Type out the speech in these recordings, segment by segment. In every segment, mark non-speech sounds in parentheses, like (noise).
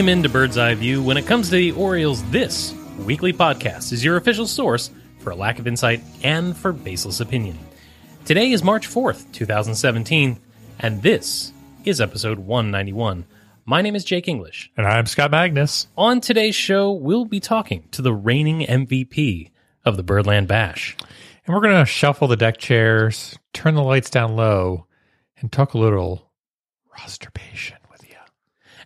Welcome into Bird's Eye View. When it comes to the Orioles, this weekly podcast is your official source for a lack of insight and for baseless opinion. Today is March 4th, 2017, and this is episode 191. My name is Jake English. And I'm Scott Magnus. On today's show, we'll be talking to the reigning MVP of the Birdland Bash. And we're going to shuffle the deck chairs, turn the lights down low, and talk a little you.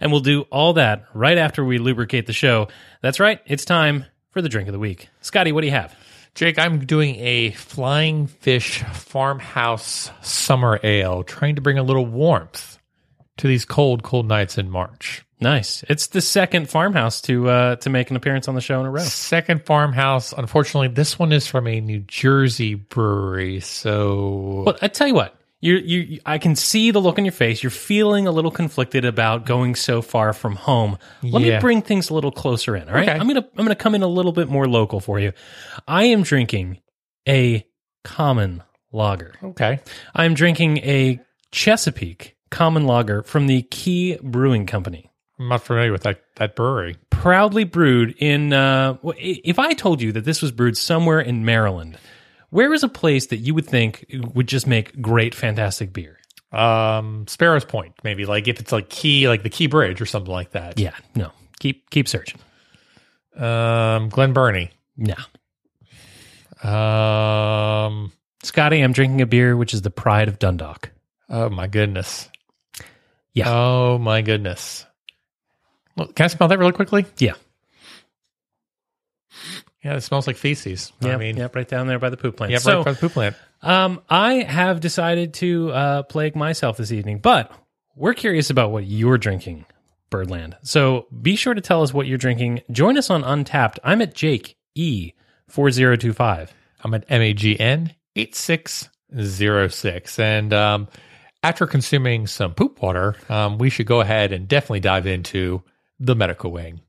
And we'll do all that right after we lubricate the show. That's right, it's time for the drink of the week. Scotty, what do you have? Jake, I'm doing a flying fish farmhouse summer ale, trying to bring a little warmth to these cold, cold nights in March. Nice. It's the second farmhouse to uh, to make an appearance on the show in a row. Second farmhouse. Unfortunately, this one is from a New Jersey brewery. So Well, I tell you what, you you I can see the look on your face. You're feeling a little conflicted about going so far from home. Let me bring things a little closer in. All right, Okay. I'm gonna I'm gonna come in a little bit more local for you. I am drinking a common lager. okay. I'm drinking a Chesapeake common lager from the Key Brewing Company. I'm not familiar with that, that brewery. proudly brewed in uh if i told you that this was brewed somewhere in maryland where is a place that you would think would just make great fantastic beer Um, Sparrow's Point, maybe like if it's like Key, like the Key Bridge or something like that. yeah no keep keep searching Um, Glen Burnie. no Um, scotty i'm drinking a beer which is the pride of dundalk oh my goodness. Yeah. Oh my goodness. Look, can I smell that really quickly? yeah Yeah, it smells like feces. yeah I mean, yep, right down there by the poop plant yeah, so right by the poop plant. um i have decided to uh plague myself this evening but we're curious about what you're drinking birdland so be sure to tell us what you're drinking join us on Untappd i'm at jake e 4025 I'm at MAGN eight six zero six, and um, after consuming some poop water, um, we should go ahead and definitely dive into the medical wing.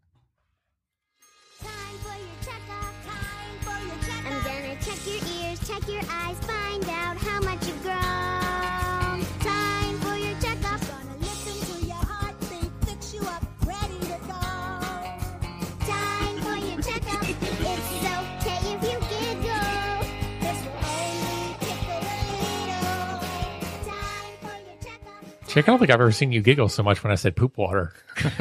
Jake, I don't think I've ever seen you giggle so much when I said poop water. (laughs)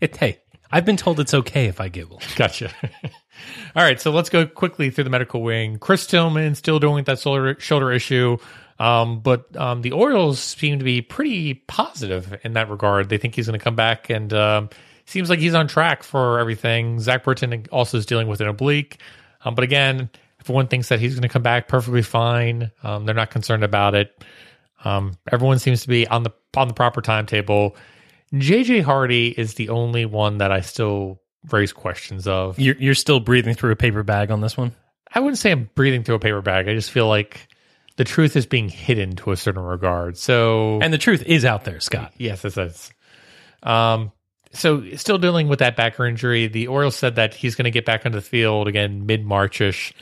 It, hey, I've been told it's okay if I giggle. Gotcha. (laughs) All right, so let's go quickly through the medical wing. Chris Tillman still dealing with that shoulder, shoulder issue, um, but um, the Orioles seem to be pretty positive in that regard. They think he's going to come back, and um, seems like he's on track for everything. Zach Britton also is dealing with an oblique, um, but again, everyone thinks that he's going to come back perfectly fine. Um, they're not concerned about it. Um, everyone seems to be on the on the proper timetable. JJ Hardy is the only one that I still raise questions of. You're, you're still breathing through a paper bag on this one? I wouldn't say I'm breathing through a paper bag. I just feel like the truth is being hidden to a certain regard. So, And the truth is out there, Scott. yes, it is. Um, so still dealing with that back injury. The Orioles said that he's going to get back onto the field again mid Marchish.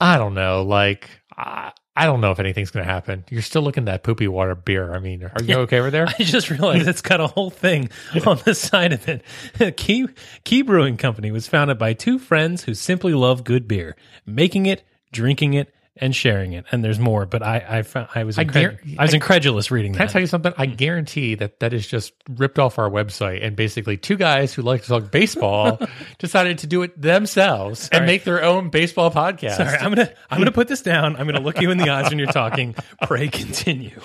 I don't know. Like, I, I don't know if anything's going to happen. You're still looking at that poopy water beer. I mean, are you okay over there? (laughs) I just realized it's got a whole thing on the side of it. (laughs) Key Key Brewing Company was founded by two friends who simply love good beer, making it, drinking it, and sharing it. And there's more, but I I, found, I was I incred- I was incredulous reading that. Can I tell you something? I guarantee that that is just ripped off our website, and basically two guys who like to talk baseball (laughs) decided to do it themselves and make their own baseball podcast. Sorry, I'm gonna I'm gonna put this down. I'm gonna look you in the eyes when you're talking. (laughs) Pray continue.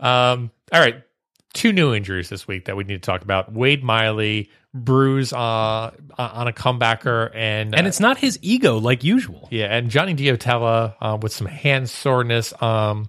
Um, all right. Two new injuries this week that we need to talk about. Wade Miley bruise uh, on a comebacker, and And it's not his ego like usual. yeah, and Johnny Giavotella uh, with some hand soreness. Um,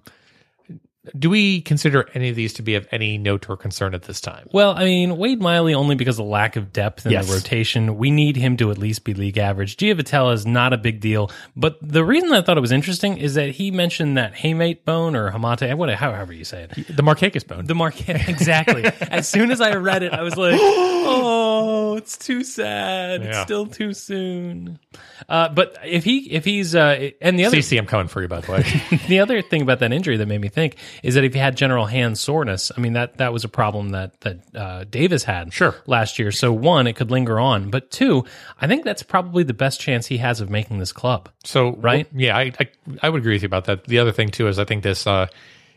do we consider any of these to be of any note or concern at this time? Well, I mean, Wade Miley only because of lack of depth in Yes. the rotation. We need him to at least be league average. Giavotella is not a big deal, but the reason I thought it was interesting is that he mentioned that haymate bone or hamate, whatever, however you say it. The Markakis bone. The market (laughs) exactly. as soon as I read it, I was like, (gasps) "Oh, it's too sad. It's still too soon." Uh, but if he if he's uh, and the other CC, I'm coming for you, by the way. (laughs) the other thing about that injury that made me think is that if he had general hand soreness, I mean that that was a problem that that uh, Davis had Sure. last year. So one, it could linger on, but two, I think that's probably the best chance he has of making this club. So Right? yeah, I, I I would agree with you about that. The other thing too is I think this uh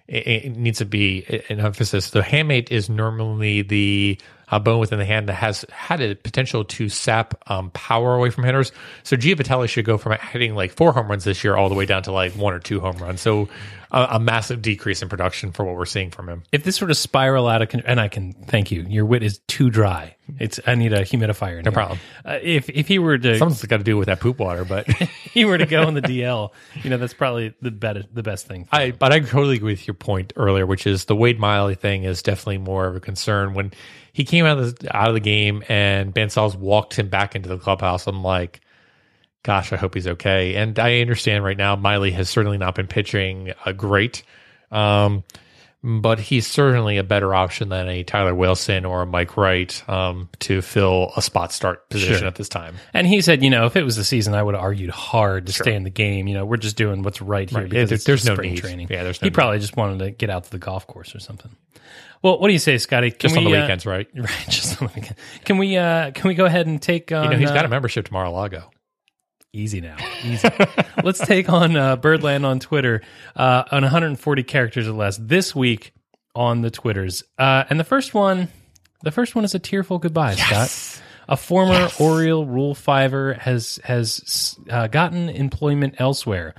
it, it needs to be an emphasis. The handmate is normally the uh, bone within the hand that has had a potential to sap um, power away from hitters. So Giavitelli should go from hitting like four home runs this year all the way down to like one or two home runs. So a, a massive decrease in production for what we're seeing from him. If this sort of spiral out of control, and I can thank you, your wit is too dry. It's I need a humidifier. No problem. Uh, if if he were to Something's got to do with that poop water, but (laughs) he were to go on the DL, you know that's probably the better the best thing. I but I totally agree with your point earlier, which is the Wade Miley thing is definitely more of a concern. When he came out of the, out of the game and Bancells walked him back into the clubhouse, I'm like, gosh, I hope he's okay. And I understand right now Miley has certainly not been pitching uh, great, um, but he's certainly a better option than a Tyler Wilson or a Mike Wright um, to fill a spot start position Sure. at this time. And he said, you know, if it was the season, I would have argued hard to stay in the game. You know, we're just doing what's right here Right. because Yeah, there's no spring need. training. Yeah, there's no he probably just wanted to get out to the golf course or something. Well, what do you say, Scotty? Can Just on the we, uh, weekends, right? (laughs) right? Just on the weekend. Can we? uh Can we go ahead and take on? You know, he's got uh, a membership to Mar-a-Lago. Easy now. Easy. (laughs) Let's take on uh, Birdland on Twitter uh, on 140 characters or less this week on the Twitters. Uh, and the first one, the first one is a tearful goodbye, Scott. A former Oriole Rule Fiver has has uh, gotten employment elsewhere.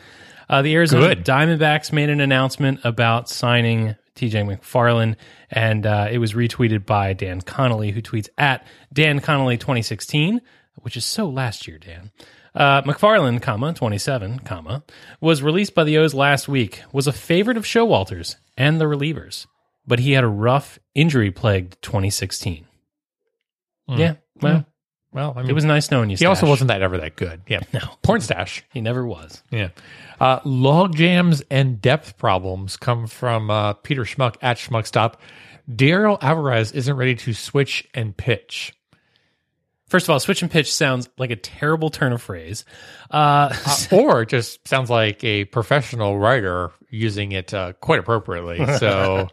Uh, the Arizona Good. Diamondbacks made an announcement about signing TJ McFarland, and uh, it was retweeted by Dan Connolly, who tweets at Dan Connolly 2016, which is so last year, Dan. Uh, McFarland, comma, 27, comma, was released by the O's last week, was a favorite of Showalters and the relievers, but he had a rough, injury plagued 2016. Yeah, well, Well, I mean, it was nice knowing you. He also wasn't that ever that good. Yeah. (laughs) No. Porn stash. He never was. Yeah. Uh, log jams and depth problems come from uh, Peter Schmuck at Schmuckstop. Dariel Alvarez isn't ready to switch and pitch. First of all, switch and pitch sounds like a terrible turn of phrase. Uh, (laughs) or it just sounds like a professional writer using it uh, quite appropriately. (laughs) So,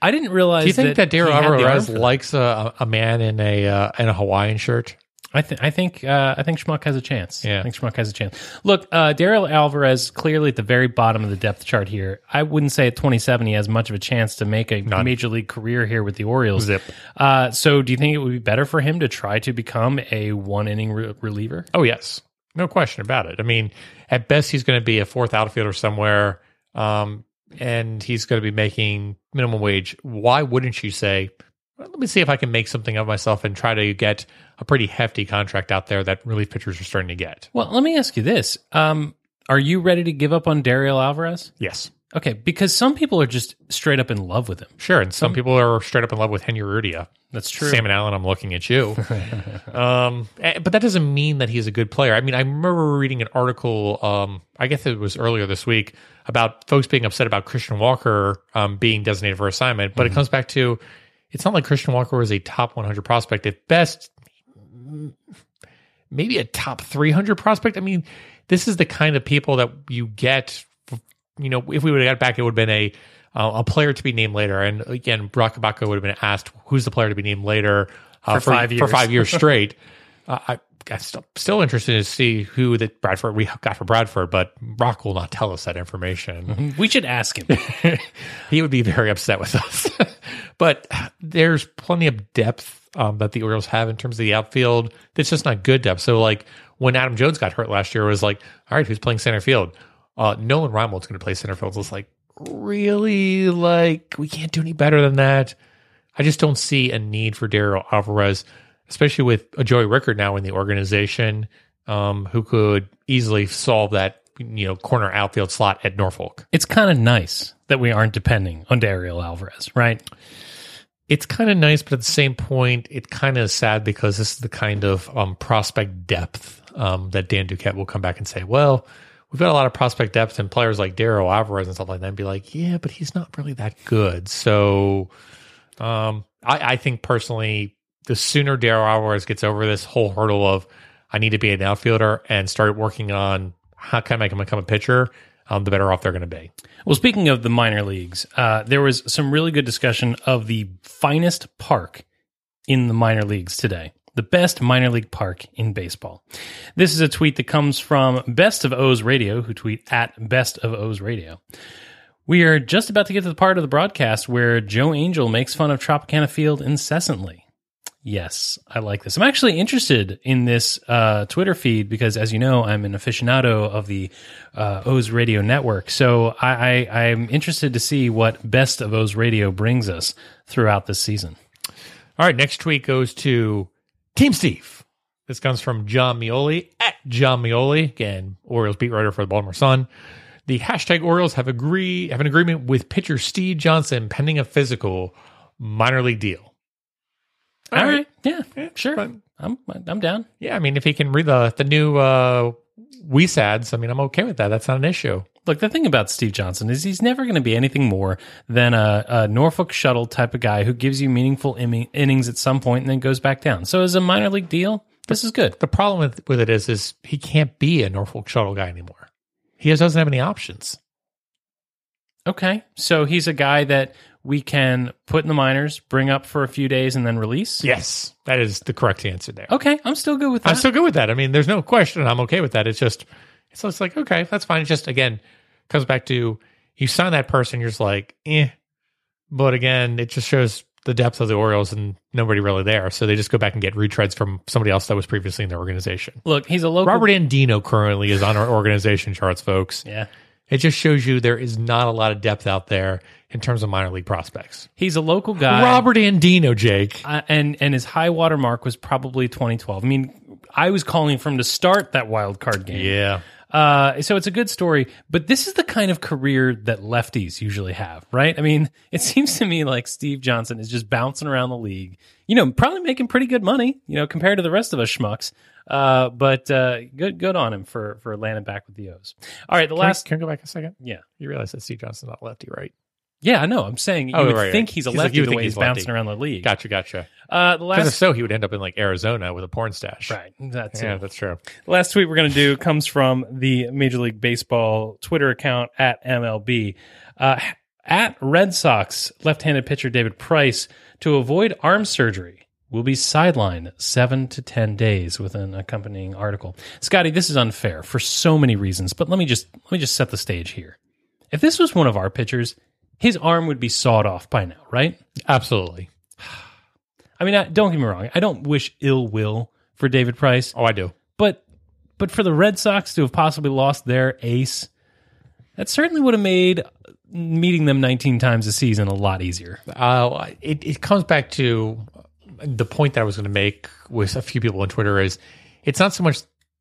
I didn't realize. do you think that, he Dariel had the arm Alvarez likes a, a man in a uh, in a Hawaiian shirt? I, th- I think uh, I think Schmuck has a chance. Yeah. I think Schmuck has a chance. Look, uh, Dariel Alvarez clearly at the very bottom of the depth chart here. I wouldn't say at 27 he has much of a chance to make a None. major league career here with the Orioles. Zip. Uh, so, do you think it would be better for him to try to become a one inning re- reliever? Oh yes, no question about it. I mean, at best he's going to be a fourth outfielder somewhere, um, and he's going to be making minimum wage. Why wouldn't you say, "Let me see if I can make something of myself and try to get a pretty hefty contract out there that relief pitchers are starting to get"? Well, let me ask you this: um, Are you ready to give up on Dariel Alvarez? Yes, Okay, because some people are just straight up in love with him. sure. And some people are straight up in love with Henry Urrutia. That's true. Sam and Allen, I'm looking at you. (laughs) um, eh, but that doesn't mean that he's a good player. I mean, I remember reading an article, um, I guess it was earlier this week, about folks being upset about Christian Walker um, being designated for assignment. But it comes back to it's not like Christian Walker was a top 100 prospect. At best, maybe a top 300 prospect. I mean, this is the kind of people that you get. You know, if we would have got back, it would have been a uh, a player to be named later. And again, Brock Abaka would have been asked, "Who's the player to be named later uh, For five years. for five years (laughs) straight?" uh, I, I'm still, still interested to see who that Bradford we got for Bradford, but Brock will not tell us that information. We should ask him. (laughs) he would be very upset with us. (laughs) but there's plenty of depth um, that the Orioles have in terms of the outfield. That's just not good depth. So like when Adam Jones got hurt last year, it was like, all right, who's playing center field? Uh, Nolan Reimold's going to play center field. It's like, really? Like we can't do any better than that. I just don't see a need for Dariel Alvarez, especially with a Joey Rickard now in the organization, um, who could easily solve that you know corner outfield slot at Norfolk. It's kind of nice that we aren't depending on Dariel Alvarez, right? It's kind of nice, but at the same point, it kind of is sad because this is the kind of um, prospect depth um, that Dan Duquette will come back and say, well, we've got a lot of prospect depth and players like Dariel Alvarez and stuff like that, and be like, yeah, but he's not really that good. So um, I, I think personally, the sooner Dariel Alvarez gets over this whole hurdle of I need to be an outfielder and start working on how can I become a pitcher, um, the better off they're going to be. Well, speaking of the minor leagues, uh, there was some really good discussion of the finest park in the minor leagues today. The best minor league park in baseball. This is a tweet that comes from Best of O's Radio, who tweet at Best of O's Radio. We are just about to get to the part of the broadcast where Joe Angel makes fun of Tropicana Field incessantly. Yes, I like this. I'm actually interested in this uh, Twitter feed because, as you know, I'm an aficionado of the uh, O's Radio Network. So I, I, I'm interested to see what Best of O's Radio brings us throughout this season. All right, next tweet goes to Team Steve. This comes from Jon Meoli at Jon Meoli, again, Orioles beat writer for the Baltimore Sun. The hashtag Orioles have agree have an agreement with pitcher Steve Johnson pending a physical minor league deal. All right. Yeah, sure. fine. I'm I'm down. Yeah, I mean, if he can read the the new uh, Weis ads, I mean, I'm okay with that. That's not an issue. Look, the thing about Steve Johnson is he's never going to be anything more than a, a Norfolk shuttle type of guy who gives you meaningful inning- innings at some point and then goes back down. So as a minor league deal, this is good. The problem with, with it is, is he can't be a Norfolk shuttle guy anymore. He just doesn't have any options. Okay, so he's a guy that we can put in the minors, bring up for a few days, and then release. Yes, that is the correct answer there. Okay, I'm still good with that. I'm still good with that. I mean, there's no question. I'm okay with that. It's just, so it's like, okay, that's fine. It's just, again, comes back to you sign that person, you're just like, eh. But again, it just shows the depth of the Orioles and nobody really there. So they just go back and get retreads from somebody else that was previously in their organization. Look, he's a local. Robert Andino currently is on our organization charts, folks. Yeah, It just shows you there is not a lot of depth out there in terms of minor league prospects. he's a local guy. Robert Andino, Jake. uh, and and his high water mark was probably 2012. I mean, I was calling for him to start that wild card game. Yeah. Uh, so it's a good story, but this is the kind of career that lefties usually have, right? I mean, (laughs) it seems to me like Steve Johnson is just bouncing around the league, you know, probably making pretty good money, you know, compared to the rest of us schmucks. Uh, but uh, good, good on him for for landing back with the O's. All right, the Can, I, last, can I go back a second? yeah, You realize that Steve Johnson's not lefty, right? yeah, I know. I'm saying you Oh, would right, think right. he's a He's like- lefty you the think way he's he's bouncing around the league. Gotcha, gotcha. Uh, the Because if so, he would end up in like Arizona with a porn stash. right, that's Yeah, it. that's true. The last tweet we're going to do comes from the Major League Baseball Twitter account at MLB. Uh, at Red Sox left-handed pitcher David Price to avoid arm surgery will be sidelined seven to ten days with an accompanying article. Scotty, this is unfair for so many reasons, but let me just let me just set the stage here. If this was one of our pitchers, his arm would be sawed off by now, right? Absolutely. I mean, I, don't get me wrong. I don't wish ill will for David Price. Oh, I do. But but for the Red Sox to have possibly lost their ace, that certainly would have made meeting them 19 times a season a lot easier. Uh, it, it comes back to the point that I was going to make with a few people on Twitter is it's not so much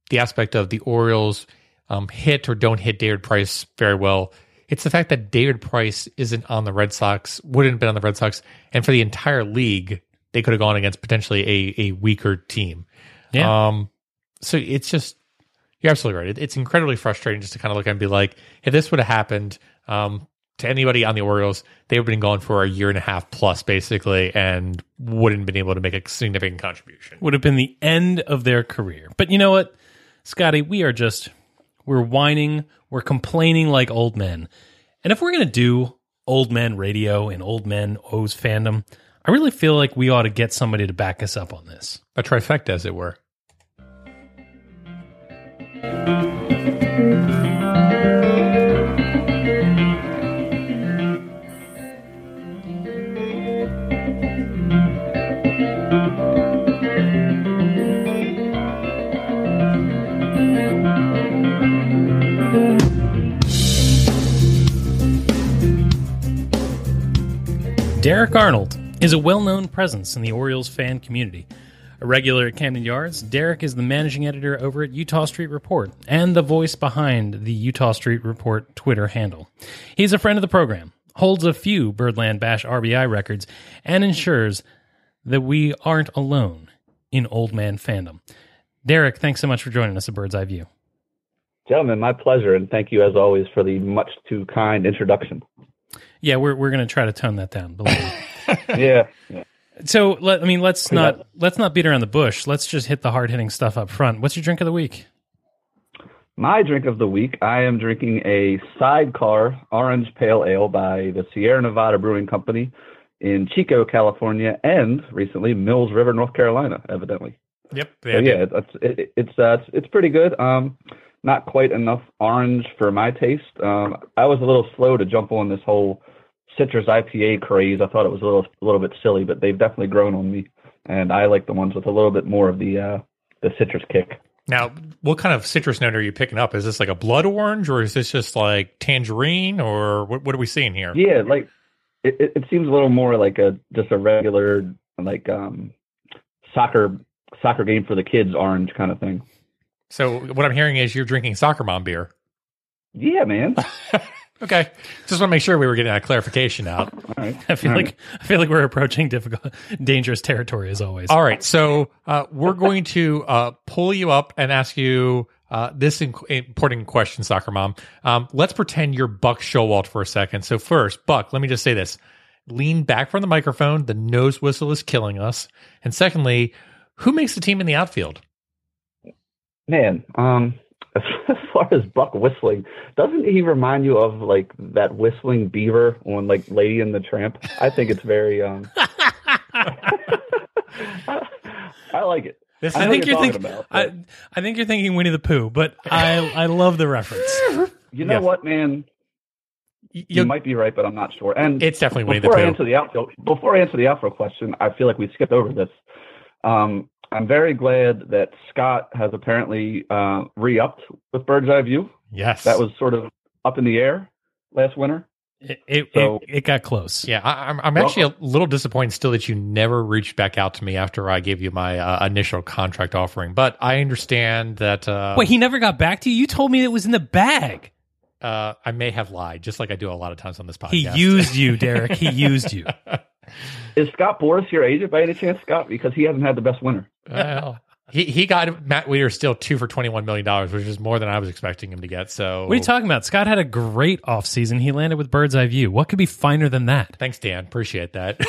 the aspect of the Orioles um, hit or don't hit David Price very well. It's the fact that David Price isn't on the Red Sox, wouldn't have been on the Red Sox, and for the entire league, they could have gone against potentially a, a weaker team. Yeah. Um, so it's just you're absolutely right. It, it's incredibly frustrating just to kind of look at and be like, if this would have happened um, to anybody on the Orioles, they would have been gone for a year and a half plus, basically, and wouldn't have been able to make a significant contribution. Would have been the end of their career. But you know what, Scotty, we are just we're whining, we're complaining like old men. And if we're going to do old men radio and old men O's fandom, I really feel like we ought to get somebody to back us up on this. A trifecta, as it were. Derek Arnold is a well known presence in the Orioles fan community. A regular at Camden Yards, Derek is the managing editor over at Eutaw Street Report and the voice behind the Eutaw Street Report Twitter handle. He's a friend of the program, holds a few Birdland Bash RBI records, and ensures that we aren't alone in old man fandom. Derek, thanks so much for joining us at Bird's Eye View. Gentlemen, my pleasure, and thank you as always for the much too kind introduction. Yeah, we're we're going to try to tone that down. Yeah, (laughs) yeah. So let, I mean, let's not let's not beat around the bush. Let's just hit the hard hitting stuff up front. What's your drink of the week? My drink of the week, I am drinking a Sidecar Orange Pale Ale by the Sierra Nevada Brewing Company in Chico, California, and recently Mills River, North Carolina, evidently. Yep. So yeah, it's it, it's uh, it's it's pretty good. Um, not quite enough orange for my taste. Um, I was a little slow to jump on this whole citrus IPA craze. I thought it was a little a little bit silly, but they've definitely grown on me, and I like the ones with a little bit more of the uh, the citrus kick. Now, what kind of citrus note are you picking up? Is this like a blood orange, or is this just like tangerine, or what? What are we seeing here? Yeah, like it, it, seems a little more like a just a regular like um soccer soccer game for the kids orange kind of thing. So, what I'm hearing is you're drinking soccer mom beer. Yeah, man. (laughs) Okay, just want to make sure we were getting that clarification out. All right. (laughs) I feel All like I feel like we're approaching difficult, dangerous territory as always. All right, so uh, we're (laughs) going to uh, pull you up and ask you uh, this in- important question, soccer mom. Um, let's pretend you're Buck Showalt for a second. So first, Buck, let me just say this: lean back from the microphone. The nose whistle is killing us. And secondly, who makes the team in the outfield? Man, um, (laughs) as far as Buck whistling, doesn't he remind you of like that whistling beaver on like Lady and the Tramp? I think it's very um. (laughs) (laughs) I like it. This I I think you're you're thinking. talking about, I, I think you're thinking Winnie the Pooh, but I I love the reference. You know Yes. what, man? You You, might be right, but I'm not sure. And it's definitely Winnie the before I Pooh. answer the outfield, before I answer the outfield question, I feel like we skipped over this. Um, I'm very glad that Scott has apparently uh, re-upped with Bird's Eye View. Yes, That was sort of up in the air last winter. It it, So- it, it got close. Yeah, I, I'm, I'm actually a little disappointed still that you never reached back out to me after I gave you my uh, initial contract offering. But I understand that uh, Wait, he never got back to you. You told me it was in the bag. uh, I may have lied, just like I do a lot of times on this podcast. (laughs) He used you, Derek. He used you. Is Scott Boras your agent by any chance, Scott? Because he hasn't had the best winter. well, he he got Matt Wieters still two for twenty one million dollars, which is more than I was expecting him to get. So What are you talking about? Scott had a great offseason. He landed with Bird's Eye View. What could be finer than that? Thanks, Dan. Appreciate that.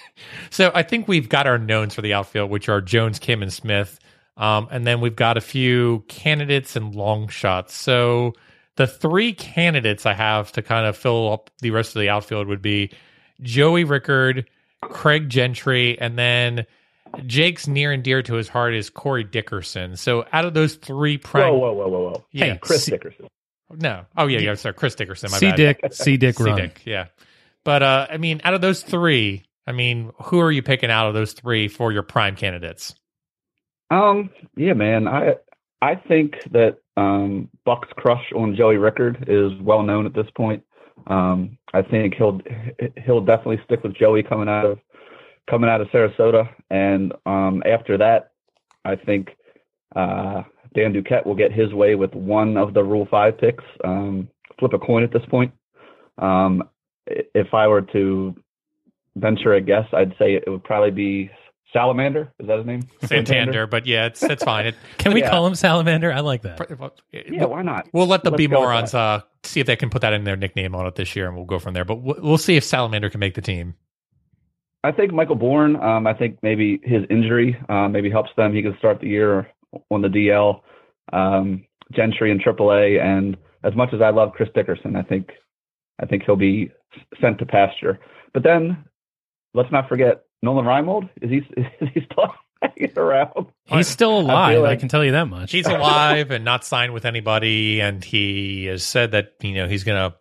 (laughs) so I think we've got our knowns for the outfield, which are Jones, Kim, and Smith. Um, and then we've got a few candidates and long shots. So the three candidates I have to kind of fill up the rest of the outfield would be Joey Rickard, Craig Gentry, and then Jake's near and dear to his heart is Corey Dickerson. So out of those three prime, Whoa, whoa, whoa, whoa, whoa! Yeah. Hey, Chris C- Dickerson. no, oh yeah, yeah, sorry, Chris Dickerson. My C bad. Dick, (laughs) C Dick C. Dick, yeah. But uh, I mean, out of those three, I mean, who are you picking out of those three for your prime candidates? Um, yeah, man. I I think that um, Buck's crush on Joey Rickard is well known at this point. Um, I think he'll he'll definitely stick with Joey coming out of coming out of Sarasota, and um, after that, I think uh, Dan Duquette will get his way with one of the Rule Five picks. Um, flip a coin at this point. Um, if I were to venture a guess, I'd say it would probably be Salamander. Is that his name? (laughs) Santander, but yeah, it's it's fine. It, (laughs) Can we Yeah. call him Salamander? I like that. Yeah, why not? We'll let the Let's B morons uh, see if they can put that in their nickname on it this year, and we'll go from there. But we'll, we'll see if Salamander can make the team. I think Michael Bourn. Um, I think maybe his injury uh, maybe helps them. He can start the year on the DL. Um, Gentry in AAA, and as much as I love Chris Dickerson, I think I think he'll be sent to pasture. But then let's not forget Nolan Reimold. Is he (laughs) is he still hanging around? He's still alive. I, like- can tell you that much. He's alive and not signed with anybody, and he has said that you know he's going to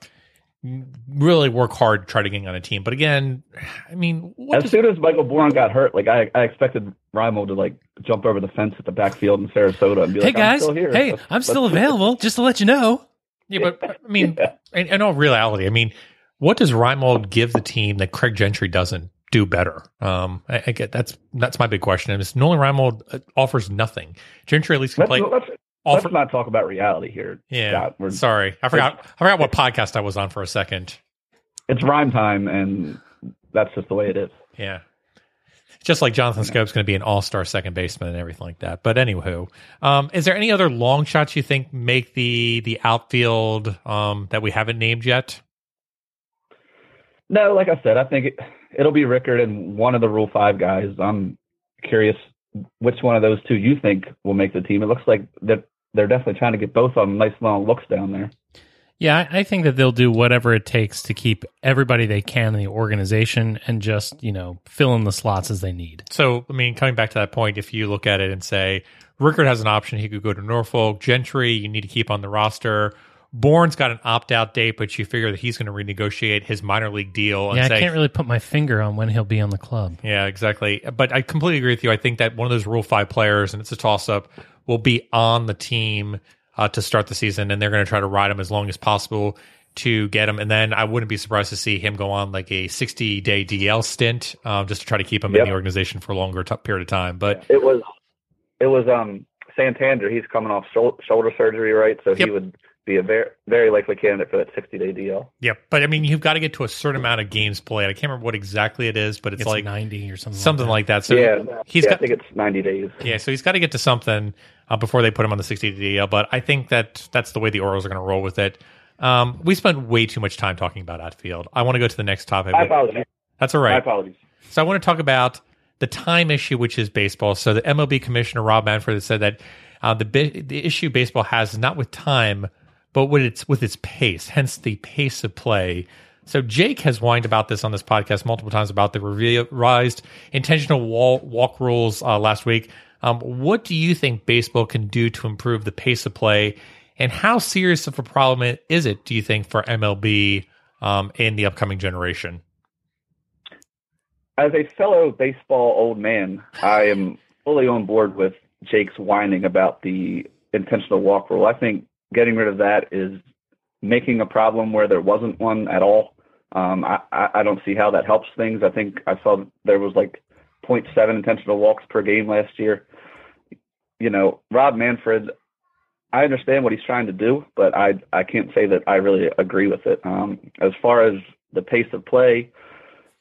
really work hard to try to get on a team. But again, I mean, what As does, soon as Michael Bourn got hurt, like I, I expected Reimold to like jump over the fence at the backfield in Sarasota and be hey like, "I'm guys, still here. hey, Let's- I'm still available. Just to let you know. yeah, but I mean, (laughs) in, in all reality, I mean, what does Reimold give the team that Craig Gentry doesn't? Do better? Um, I, I get that's that's my big question. Is Nolan Reimold uh, offers nothing? Gentry at least can Let's, play. let's, offer, let's not talk about reality here. yeah, Scott. Sorry, I forgot. I forgot what podcast I was on for a second. It's rhyme time, and that's just the way it is. Yeah. Just like Jonathan Schoop's going to be an all star second baseman and everything like that. But anywho, um, is there any other long shots you think make the the outfield um, that we haven't named yet? No, like I said, I think it, it'll be Rickard and one of the Rule Five guys. I'm curious which one of those two you think will make the team. It looks like that they're definitely trying to get both of them nice long looks down there. Yeah, I I think that they'll do whatever it takes to keep everybody they can in the organization and just, you know, fill in the slots as they need. So, I mean, coming back to that point, if you look at it and say Rickard has an option, he could go to Norfolk. Gentry, you need to keep on the roster. Bourn's got an opt out date, but you figure that he's going to renegotiate his minor league deal and Yeah, I say, can't really put my finger on when he'll be on the club. Yeah, exactly. But I completely agree with you. I think that one of those Rule Five players, and it's a toss up, will be on the team uh, to start the season, and they're going to try to ride him as long as possible to get him. And then I wouldn't be surprised to see him go on like a 60 day DL stint um, just to try to keep him Yep. in the organization for a longer t- period of time. But It was, it was um Santander. He's coming off shoulder surgery, right? So Yep. he would be a very very likely candidate for that 60 day DL. yeah, but I mean, you've got to get to a certain amount of games played. I can't remember what exactly it is, but it's, It's like 90 or something. something like like that. So yeah, he's yeah, got I think it's 90 days. Yeah, so he's got to get to something uh, before they put him on the 60 day DL. But I think that that's the way the Orioles are going to roll with it. Um, we spent way too much time talking about outfield. I want to go to the next topic. My apologies. That's all right. My apologies. So I want to talk about the time issue, which is baseball. So the MLB commissioner Rob Manfred said that uh, the bi- the issue baseball has is not with time, but with its with its pace. Hence the pace of play. So Jake has whined about this on this podcast multiple times about the revised intentional wall, walk rules uh, last week. Um, what do you think baseball can do to improve the pace of play, and how serious of a problem is it? Do you think for MLB um, in the upcoming generation? As a fellow baseball old man, I am fully on board with Jake's whining about the intentional walk rule. I think getting rid of that is making a problem where there wasn't one at all. Um, I, I don't see how that helps things. I think I saw there was like 0.7 intentional walks per game last year. You know, Rob Manfred, I understand what he's trying to do, but I I can't say that I really agree with it. Um, as far as the pace of play,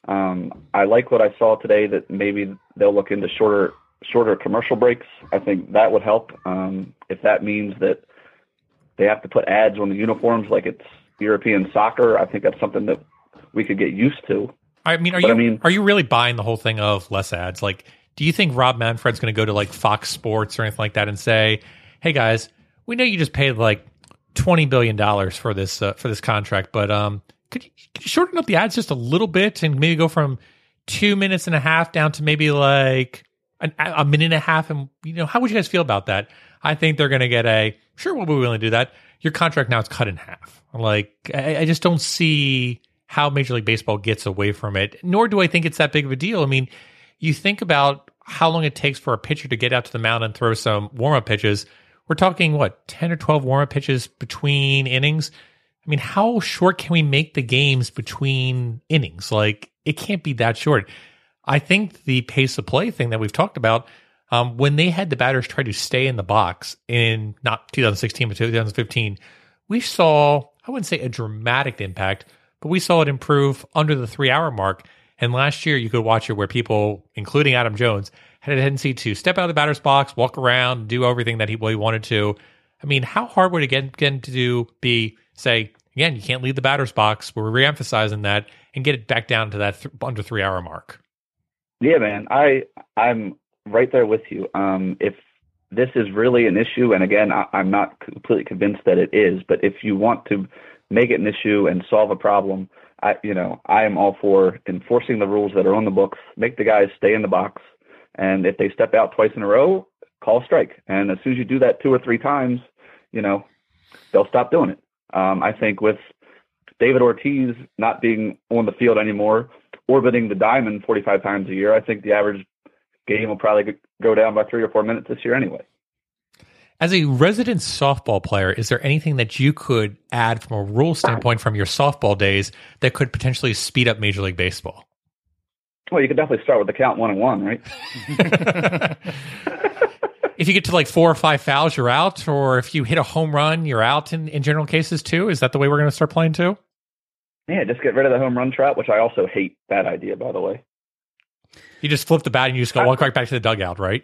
um, I like what I saw today that maybe they'll look into shorter shorter commercial breaks. I think that would help. Um, if that means that they have to put ads on the uniforms like it's European soccer, I think that's something that we could get used to. I mean, are But you I mean- are you really buying the whole thing of less ads? Like, do you think Rob Manfred's going to go to like Fox Sports or anything like that and say, "Hey guys, we know you just paid like twenty billion dollars for this uh, for this contract, but um, could you, could you shorten up the ads just a little bit and maybe go from two minutes and a half down to maybe like an, a minute and a half? And you know, how would you guys feel about that? I think they're going to get a sure. We'll be willing to do that. Your contract now is cut in half. Like, I, I just don't see how Major League Baseball gets away from it. Nor do I think it's that big of a deal. I mean, you think about how long it takes for a pitcher to get out to the mound and throw some warm up pitches. We're talking what ten or twelve warm up pitches between innings. I mean, how short can we make the games between innings? Like, it can't be that short. I think the pace of play thing that we've talked about, um, when they had the batters try to stay in the box in not 2016 but 2015, we saw I wouldn't say a dramatic impact, but we saw it improve under the three hour mark. And last year, you could watch it where people, including Adam Jones, had a tendency to step out of the batter's box, walk around, do everything that he, well, he wanted to. I mean, how hard would it get, get to do be say again? You can't leave the batter's box. We're reemphasizing that and get it back down to that th- under three hour mark. Yeah, man, I I'm right there with you. Um, if this is really an issue, and again, I, I'm not completely convinced that it is, but if you want to make it an issue and solve a problem, I you know I am all for enforcing the rules that are on the books. Make the guys stay in the box, and if they step out twice in a row, call a strike. And as soon as you do that two or three times, you know they'll stop doing it. Um, I think with David Ortiz not being on the field anymore, orbiting the diamond 45 times a year, I think the average game will probably go down by three or four minutes this year anyway. As a resident softball player, is there anything that you could add from a rule standpoint from your softball days that could potentially speed up Major League Baseball? Well, you could definitely start with the count one and one, right? (laughs) if you get to like four or five fouls, you're out. Or if you hit a home run, you're out in, in general cases too. Is that the way we're going to start playing too? Yeah, just get rid of the home run trap, which I also hate that idea, by the way. You just flip the bat and you just go walk right back to the dugout, right?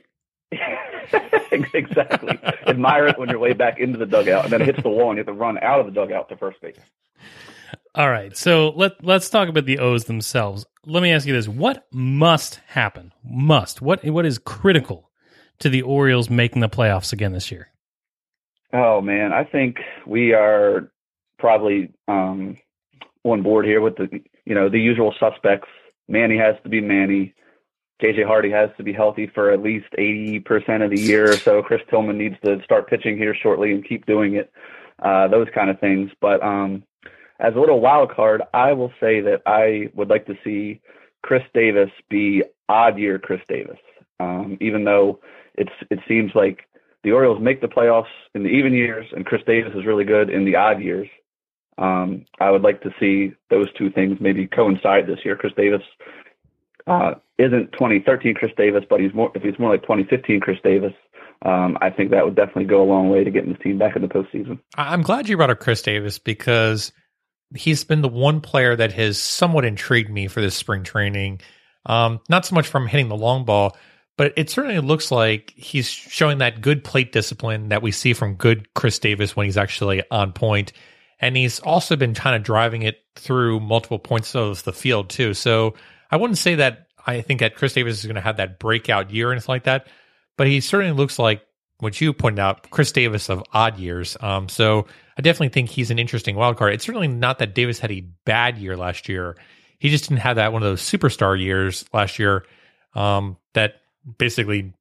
(laughs) exactly. Admire it when you're way back into the dugout, and then it hits the wall, and you have to run out of the dugout to first base. All right, so let let's talk about the O's themselves. Let me ask you this: What must happen? Must what what is critical to the Orioles making the playoffs again this year? Oh man, I think we are probably um, on board here with the you know the usual suspects. Manny has to be Manny. JJ Hardy has to be healthy for at least 80% of the year or so. Chris Tillman needs to start pitching here shortly and keep doing it. Uh, those kind of things. But um, as a little wild card, I will say that I would like to see Chris Davis be odd year Chris Davis. Um, even though it's it seems like the Orioles make the playoffs in the even years and Chris Davis is really good in the odd years. Um, I would like to see those two things maybe coincide this year. Chris Davis uh, isn't 2013 Chris Davis, but he's more if he's more like 2015 Chris Davis. Um, I think that would definitely go a long way to getting the team back in the postseason. I'm glad you brought up Chris Davis because he's been the one player that has somewhat intrigued me for this spring training. Um, not so much from hitting the long ball, but it certainly looks like he's showing that good plate discipline that we see from good Chris Davis when he's actually on point. And he's also been kind of driving it through multiple points of the field, too. So I wouldn't say that I think that Chris Davis is going to have that breakout year or anything like that, but he certainly looks like what you pointed out, Chris Davis of odd years. Um, so I definitely think he's an interesting wild card. It's certainly not that Davis had a bad year last year. He just didn't have that one of those superstar years last year um, that basically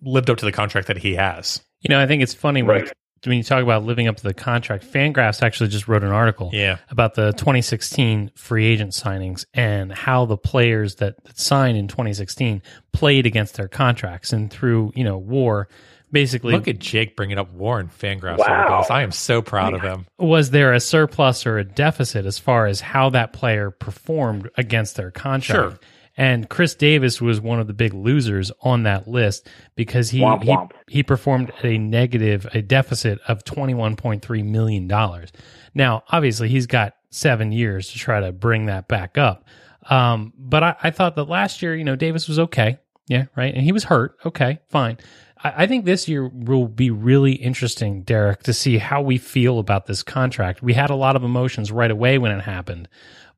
lived up to the contract that he has. You know, I think it's funny when, Right. When you talk about living up to the contract. Fangraphs actually just wrote an article Yeah. about the 2016 free agent signings and how the players that, that signed in 2016 played against their contracts and through you know war. Basically, Look at Jake bringing up war Warren Fangraphs Wow. articles. I am so proud of him. was there a surplus or a deficit as far as how that player performed against their contract? Sure. And Chris Davis was one of the big losers on that list because he Womp he, womp. he performed at a negative a deficit of twenty one point three million dollars. Now, obviously, he's got seven years to try to bring that back up. Um, but I, I thought that last year, you know, Davis was okay. Yeah, right. And he was hurt. Okay, fine. I, I think this year will be really interesting, Derek, to see how we feel about this contract. We had a lot of emotions right away when it happened,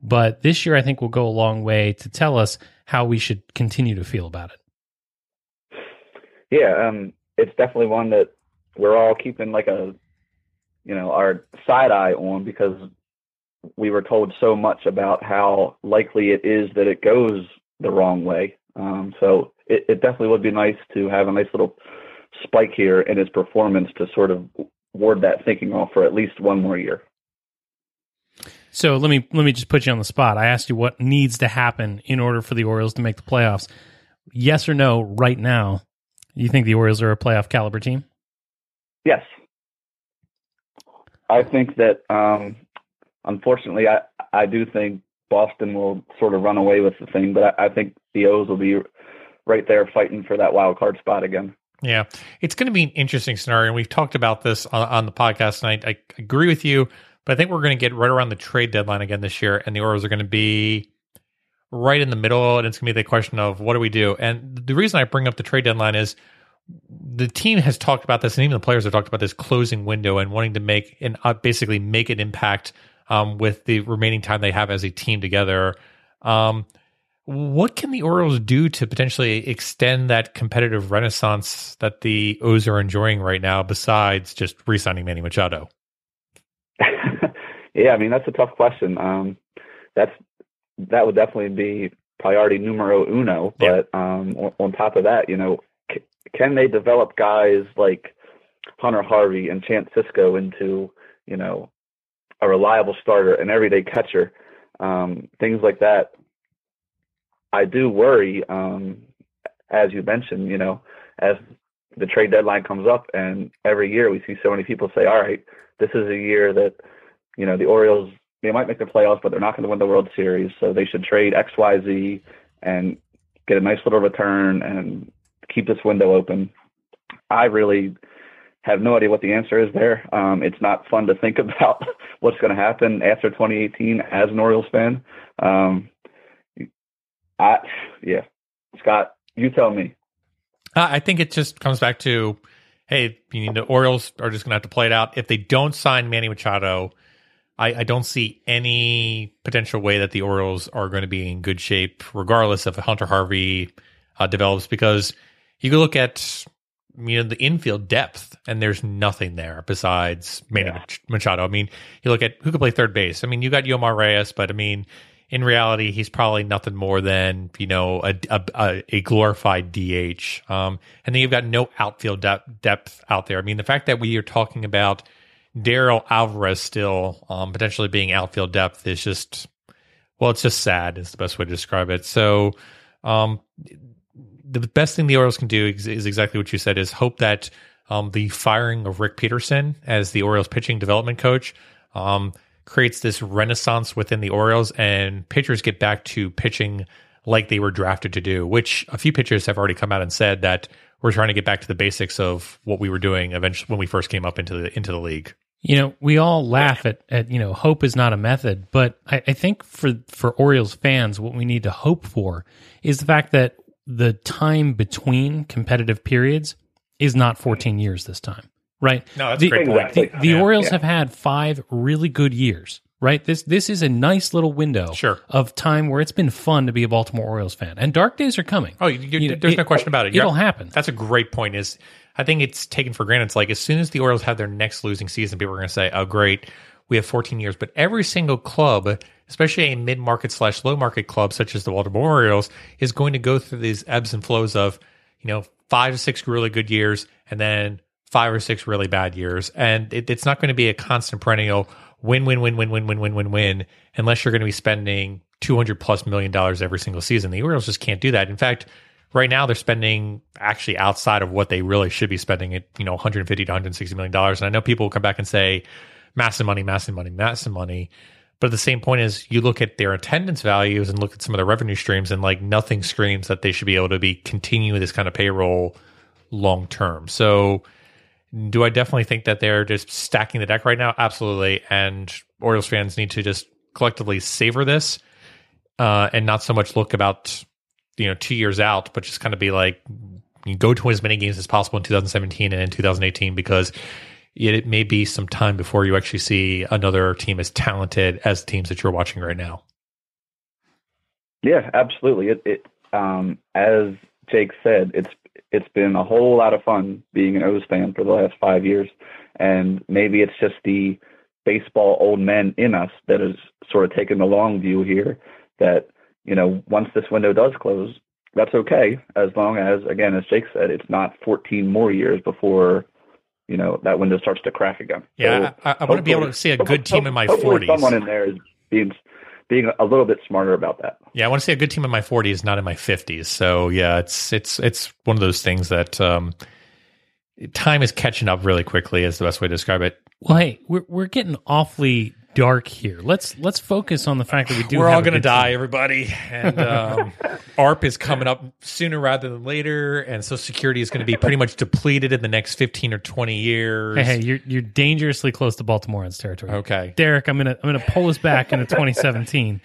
but this year I think will go a long way to tell us how we should continue to feel about it. Yeah, um, it's definitely one that we're all keeping like a, you know, our side eye on because we were told so much about how likely it is that it goes the wrong way. Um, so it, it definitely would be nice to have a nice little spike here in his performance to sort of ward that thinking off for at least one more year. So let me let me just put you on the spot. I asked you what needs to happen in order for the Orioles to make the playoffs. Yes or no, right now, you think the Orioles are a playoff caliber team? Yes. I think that um, unfortunately I I do think Boston will sort of run away with the thing, but I, I think the O's will be right there fighting for that wild card spot again. Yeah, it's going to be an interesting scenario, and we've talked about this on, on the podcast tonight. I agree with you, but I think we're going to get right around the trade deadline again this year, and the Orioles are going to be right in the middle, and it's going to be the question of what do we do. And the reason I bring up the trade deadline is the team has talked about this, and even the players have talked about this closing window and wanting to make and uh, basically make an impact um, with the remaining time they have as a team together. Um, what can the Orioles do to potentially extend that competitive renaissance that the O's are enjoying right now, besides just re-signing Manny Machado? (laughs) yeah, I mean that's a tough question. Um, that's that would definitely be priority numero uno. Yeah. But um, on, on top of that, you know, c- can they develop guys like Hunter Harvey and Chance Sisco into you know a reliable starter, an everyday catcher, um, things like that? I do worry, um, as you mentioned, you know, as the trade deadline comes up, and every year we see so many people say, "All right, this is a year that you know the Orioles they might make the playoffs, but they're not going to win the World Series, so they should trade X, Y, Z and get a nice little return and keep this window open. I really have no idea what the answer is there. Um, it's not fun to think (laughs) about what's going to happen after 2018 as an Orioles fan. Um, I, yeah, Scott, you tell me. Uh, I think it just comes back to, hey, you need the Orioles are just going to have to play it out. If they don't sign Manny Machado, I, I don't see any potential way that the Orioles are going to be in good shape, regardless of Hunter Harvey uh, develops. Because you can look at you know the infield depth, and there's nothing there besides Manny Yeah. Machado. I mean, you look at who could play third base. I mean, you got Jomar Reyes, but I mean, in reality, he's probably nothing more than you know a a, a, a glorified DH. Um, and then you've got no outfield depth, depth out there. I mean, the fact that we are talking about Dariel Alvarez still um, potentially being outfield depth is just well, it's just sad. Is the best way to describe it. So, um, the best thing the Orioles can do is, is exactly what you said: is hope that um, the firing of Rick Peterson as the Orioles pitching development coach um, creates this renaissance within the Orioles, and pitchers get back to pitching like they were drafted to do. Which a few pitchers have already come out and said that we're trying to get back to the basics of what we were doing eventually when we first came up into the into the league. You know, we all laugh at, at you know, hope is not a method, but I, I think for for Orioles fans, what we need to hope for is the fact that the time between competitive periods is not 14 years this time, right? No, that's the, a great point. The, the Yeah. Orioles Yeah. have had five really good years, right? This this is a nice little window Sure. of time where it's been fun to be a Baltimore Orioles fan, and dark days are coming. Oh, you, you, You there's no question about it. it'll happen. That's a great point. Is I think it's taken for granted. It's like as soon as the Orioles have their next losing season, people are going to say, "Oh, great, we have 14 years." But every single club, especially a mid-market slash low-market club such as the Baltimore Orioles, is going to go through these ebbs and flows of, you know, five to six really good years, and then five or six really bad years, and it, it's not going to be a constant perennial win, win, win, win, win, win, win, win, win, unless you're going to be spending 200 plus million dollars every single season. The Orioles just can't do that. In fact, right now they're spending actually outside of what they really should be spending at, you know, 150 to 160 million dollars. And I know people will come back and say massive money, massive money, massive money. But at the same point is you look at their attendance values and look at some of their revenue streams and like nothing screams that they should be able to be continuing this kind of payroll long term. So do I definitely think that they're just stacking the deck right now? Absolutely. And Orioles fans need to just collectively savor this uh, and not so much look about you know two years out, but just kind of be like go to as many games as possible in 2017 and in 2018 because it, it may be some time before you actually see another team as talented as the teams that you're watching right now. Yeah, absolutely. It, it um, as Jake said, it's it's been a whole lot of fun being an O's fan for the last five years, and maybe it's just the baseball old men in us that is sort of taking the long view here. That you know, once this window does close, that's okay as long as, again, as Jake said, it's not 14 more years before you know that window starts to crack again. Yeah, So I, I want to be able to see a good team in my 40s. Someone in there is being being a little bit smarter about that. Yeah, I want to see a good team in my 40s, not in my 50s. So yeah, it's it's it's one of those things that um, time is catching up really quickly. Is the best way to describe it. Well, hey, we're we're getting awfully dark here. Let's let's focus on the fact that we do. We're have all going to die, team. everybody, and um, (laughs) AARP is coming up sooner rather than later, and Social Security is going to be pretty much depleted in the next 15 or 20 years. Hey, hey, you're you're dangerously close to Baltimoreans territory. Okay. Derek, I'm gonna I'm gonna pull us back into 2017.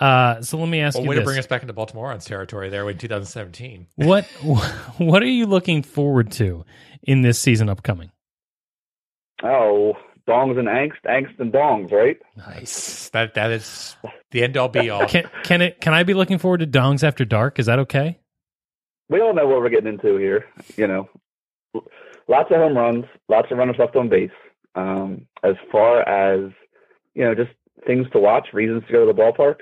Uh, so let me ask Well, you way this: to bring us back into Baltimoreans territory there in 2017. what (laughs) what are you looking forward to in this season upcoming? Oh, dongs and angst, angst and dongs, right? Nice. That that is the end all be all. Can can it can I be looking forward to Dongs After Dark? Is that okay? We all know what we're getting into here. You know, lots of home runs, lots of runners left on base. Um, as far as you know, just things to watch, reasons to go to the ballpark.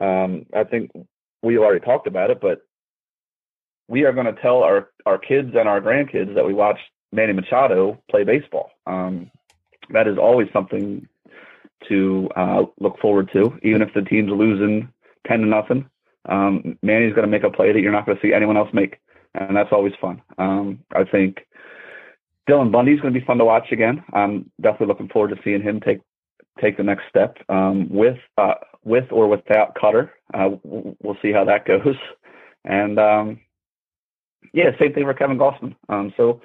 Um, I think we've already talked about it, but we are going to tell our our kids and our grandkids that we watched Manny Machado play baseball. Um, that is always something to uh, look forward to, even if the team's losing ten to nothing. Um, Manny's going to make a play that you're not going to see anyone else make, and that's always fun. Um, I think Dylan Bundy's going to be fun to watch again. I'm definitely looking forward to seeing him take take the next step um, with uh, with or without Cutter. Uh, we'll see how that goes. And um, yeah, same thing for Kevin Gausman. Um, so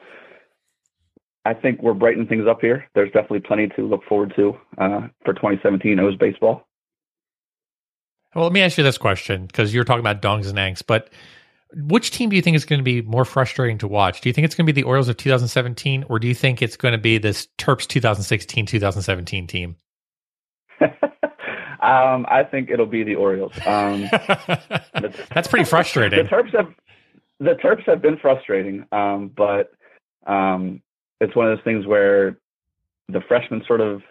I think we're brightening things up here. There's definitely plenty to look forward to uh, for 2017 O's baseball. Well, let me ask you this question because you're talking about dongs and anks, but which team do you think is going to be more frustrating to watch? Do you think it's going to be the Orioles of 2017, or do you think it's going to be this Terps 2016 2017 team? (laughs) um, I think it'll be the Orioles. Um, (laughs) That's pretty frustrating. the Terps have the Terps have been frustrating, um, but um, it's one of those things where the freshmen sort of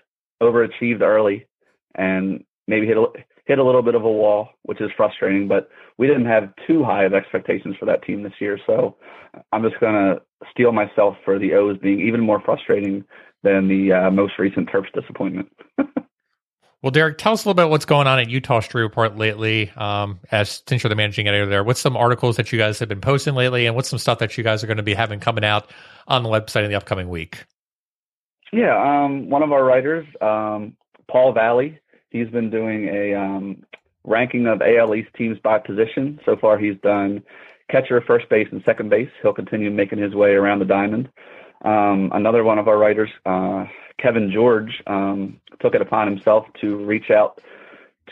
overachieved early and maybe hit a, hit a little bit of a wall, which is frustrating. But we didn't have too high of expectations for that team this year, so I'm just gonna steel myself for the O's being even more frustrating than the uh, most recent Terps disappointment. (laughs) Well, Derek, tell us a little bit what's going on at Eutaw Street Report lately. Um, as since you're the managing editor there, what's some articles that you guys have been posting lately, and what's some stuff that you guys are going to be having coming out on the website in the upcoming week? Yeah, um, one of our writers, um, Paul Valley, he's been doing a um, ranking of AL East teams by position. So far, he's done catcher, first base, and second base. He'll continue making his way around the diamond. Um, another one of our writers, uh, Kevin George, um, took it upon himself to reach out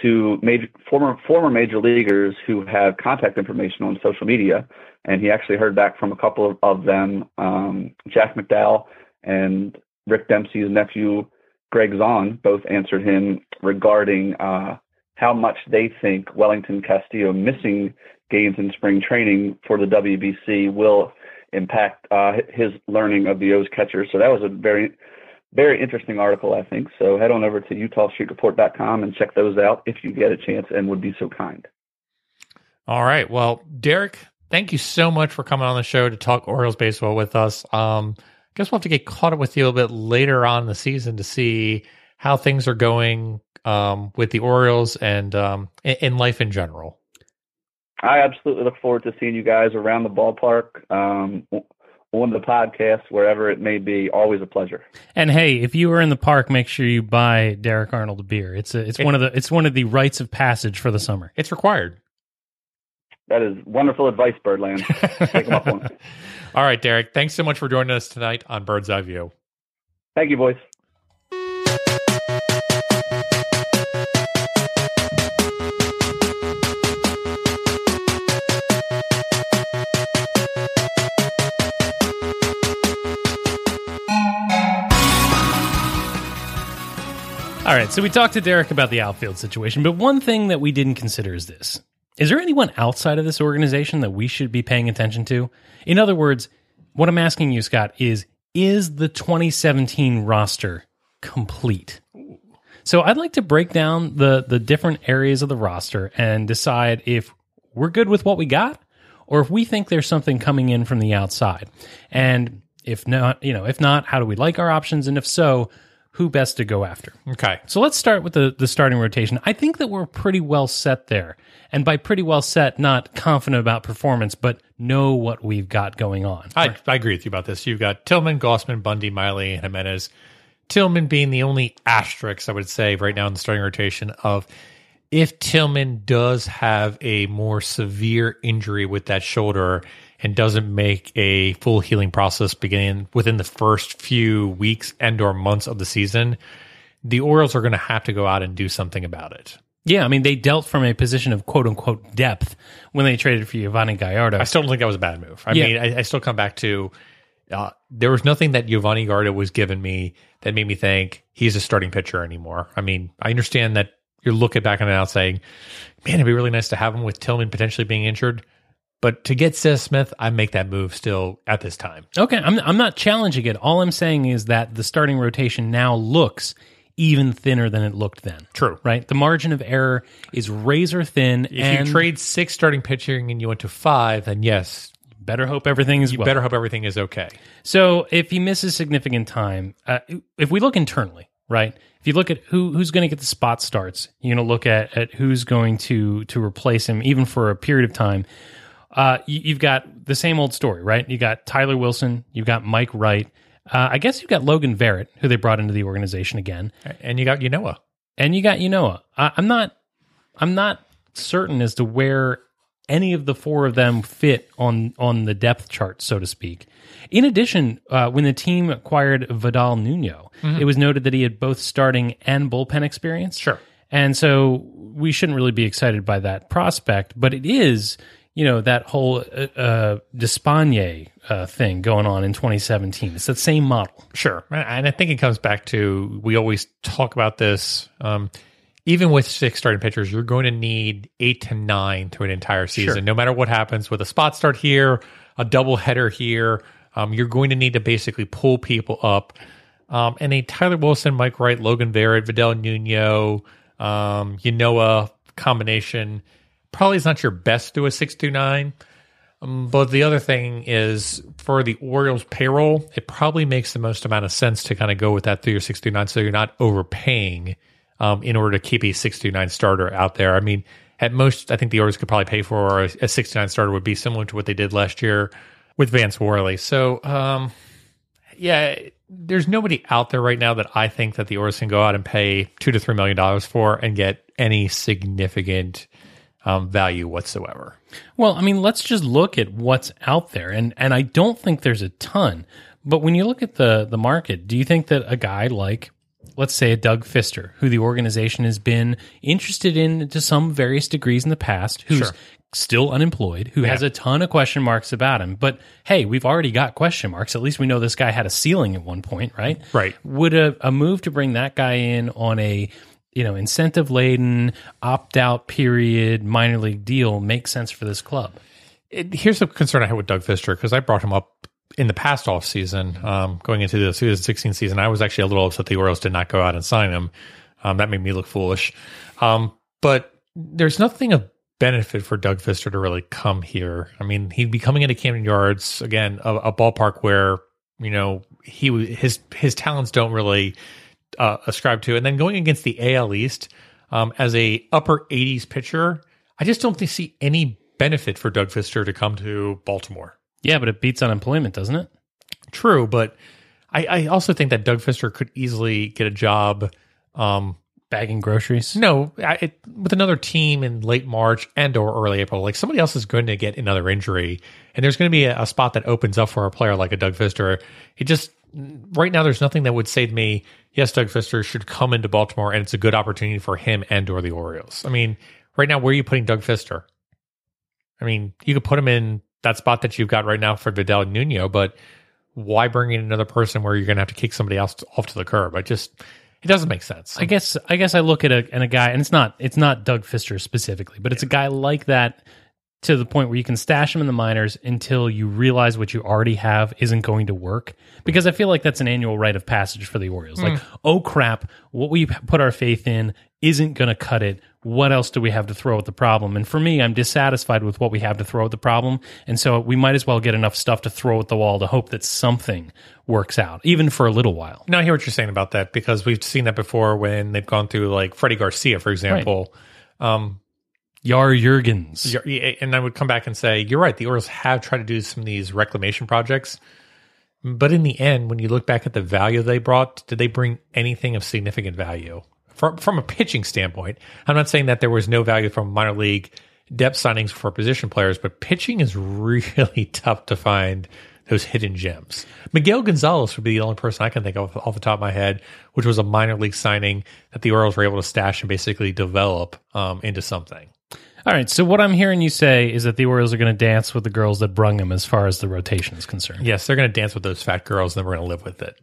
to major former former major leaguers who have contact information on social media, and he actually heard back from a couple of, of them, um, Jack McDowell and Rick Dempsey's nephew, Gregg Zaun, both answered him regarding uh, how much they think Wellington Castillo missing games in spring training for the WBC will impact uh, his learning of the O's catcher. So that was a very, very interesting article, I think. So head on over to EutawStreetReport.com and check those out if you get a chance and would be so kind. All right. Well, Derek, thank you so much for coming on the show to talk Orioles baseball with us. Um, I guess we'll have to get caught up with you a bit later on in the season to see how things are going um, with the Orioles and um, in, in life in general. I absolutely look forward to seeing you guys around the ballpark, um, on the podcast, wherever it may be. Always a pleasure. And hey, if you are in the park, make sure you buy Derek Arnold a beer. It's a, it's one of the it's one of the rites of passage for the summer. It's required. That is wonderful advice, Birdland. Take 'em up on it. (laughs) All right, Derek. Thanks so much for joining us tonight on Bird's Eye View. Thank you, boys. All right, so we talked to Derek about the outfield situation, but one thing that we didn't consider is this. Is there anyone outside of this organization that we should be paying attention to? In other words, what I'm asking you, Scott, is is the 2017 roster complete? So I'd like to break down the the different areas of the roster and decide if we're good with what we got or if we think there's something coming in from the outside. And if not, you know, if not, how do we like our options and if so, who best to go after? Okay. So let's start with the, the starting rotation. I think that we're pretty well set there. And by pretty well set, not confident about performance, but know what we've got going on. I, I agree with you about this. You've got Tillman, Gausman, Bundy, Miley, and Jimenez. Tillman being the only asterisk, I would say, right now in the starting rotation of if Tillman does have a more severe injury with that shoulder and doesn't make a full healing process beginning within the first few weeks and or months of the season, the Orioles are going to have to go out and do something about it. Yeah, I mean, they dealt from a position of quote unquote depth when they traded for Yovani Gallardo. I still don't think that was a bad move. I Yeah. mean, I, I still come back to uh, there was nothing that Yovani Gallardo was giving me that made me think he's a starting pitcher anymore. I mean, I understand that you're looking back on it now saying, man, it'd be really nice to have him with Tillman potentially being injured. But to get Seth Smith, I make that move still at this time. Okay, I'm I'm not challenging it. All I'm saying is that the starting rotation now looks even thinner than it looked then. True. Right? The margin of error is razor thin If you trade six starting pitching and you went to five, then yes, better hope everything is you well. better hope everything is okay. So if he misses significant time, uh, if we look internally, right? If you look at who who's going to get the spot starts, you're going to look at at who's going to to replace him, even for a period of time. Uh, you, you've got the same old story, right? You got Tyler Wilson, you've got Mike Wright. Uh, I guess you've got Logan Verrett, who they brought into the organization again, And you got Ynoa. and you got Ynoa. I, I'm not I'm not certain as to where any of the four of them fit on on the depth chart, so to speak. In addition, uh, when the team acquired Vidal Nuno, it was noted that he had both starting and bullpen experience. Sure. And so we shouldn't really be excited by that prospect, but it is, you know, that whole uh, uh, Despaigne uh, thing going on in 2017. It's that same model. Sure. And I think it comes back to we always talk about this. Um, even with six starting pitchers, you're going to need eight to nine through an entire season. Sure. No matter what happens with a spot start here, a double header here, um, you're going to need to basically pull people up. Um, and a Tyler Wilson, Mike Wright, Logan Verrett, Vidal Nuno, um, Ynoa combination probably is not your best through a 629. Um, but the other thing is for the Orioles payroll, it probably makes the most amount of sense to kind of go with that six to nine, so you're not overpaying um, in order to keep a six to nine starter out there. I mean, at most, I think the Orioles could probably pay for a, a six nine starter would be similar to what they did last year with Vance Worley. So, um, yeah, there's nobody out there right now that I think that the Orioles can go out and pay two to three million dollars for and get any significant um, value whatsoever. Well, I mean, let's just look at what's out there, and and I don't think there's a ton. But when you look at the the market, do you think that a guy like, let's say, a Doug Fister, who the organization has been interested in to some various degrees in the past, who's Sure. still unemployed, who has a ton of question marks about him, but hey, we've already got question marks. At least we know this guy had a ceiling at one point, right? Right. Would a, a move to bring that guy in on a you know incentive laden opt out period minor league deal make sense for this club? it, here's the concern I had with Doug Fister because I brought him up in the past off season, um, going into the 2016 season. I was actually a little upset the Orioles did not go out and sign him. Um, that made me look foolish. Um, but there's nothing of benefit for Doug Fister to really come here. I mean, he'd be coming into Camden Yards again, a, a ballpark where you know he his his talents don't really uh, ascribe to, and then going against the AL East um, as a upper 80s pitcher, I just don't think- see any benefit for Doug Fister to come to Baltimore. Yeah, but it beats unemployment, doesn't it? True, but I, I also think that Doug Fister could easily get a job. Um, Bagging groceries. no, I, it, with another team in late March and or early April, like somebody else is going to get another injury, and there's going to be a, a spot that opens up for a player like a Doug Fister. It just right now, there's nothing that would say to me, yes, Doug Fister should come into Baltimore, and it's a good opportunity for him and or the Orioles. I mean, right now, where are you putting Doug Fister? I mean, you could put him in that spot that you've got right now for Vidal Nuno, but why bring in another person where you're going to have to kick somebody else off to the curb? I just it doesn't make sense. I guess I guess I look at a and a guy and it's not it's not Doug Fister specifically, but it's a guy like that to the point where you can stash them in the minors until you realize what you already have isn't going to work. Because I feel like that's an annual rite of passage for the Orioles. Like, oh crap, what we put our faith in isn't going to cut it. What else do we have to throw at the problem? And for me, I'm dissatisfied with what we have to throw at the problem. And so we might as well get enough stuff to throw at the wall to hope that something works out, even for a little while. Now I hear what you're saying about that because we've seen that before when they've gone through like Freddie Garcia, for example. Um, Jair Jurrjens. and I would come back and say, you're right. The Orioles have tried to do some of these reclamation projects, but in the end, when you look back at the value they brought, did they bring anything of significant value from from a pitching standpoint? I'm not saying that there was no value from minor league depth signings for position players, but pitching is (laughs) really tough to find those hidden gems. Miguel Gonzalez would be the only person I can think of off the top of my head, which was a minor league signing that the Orioles were able to stash and basically develop um, into something. All right. So what I'm hearing you say is that the Orioles are going to dance with the girls that brung them as far as the rotation is concerned. Yes, they're going to dance with those fat girls, and then we're going to live with it.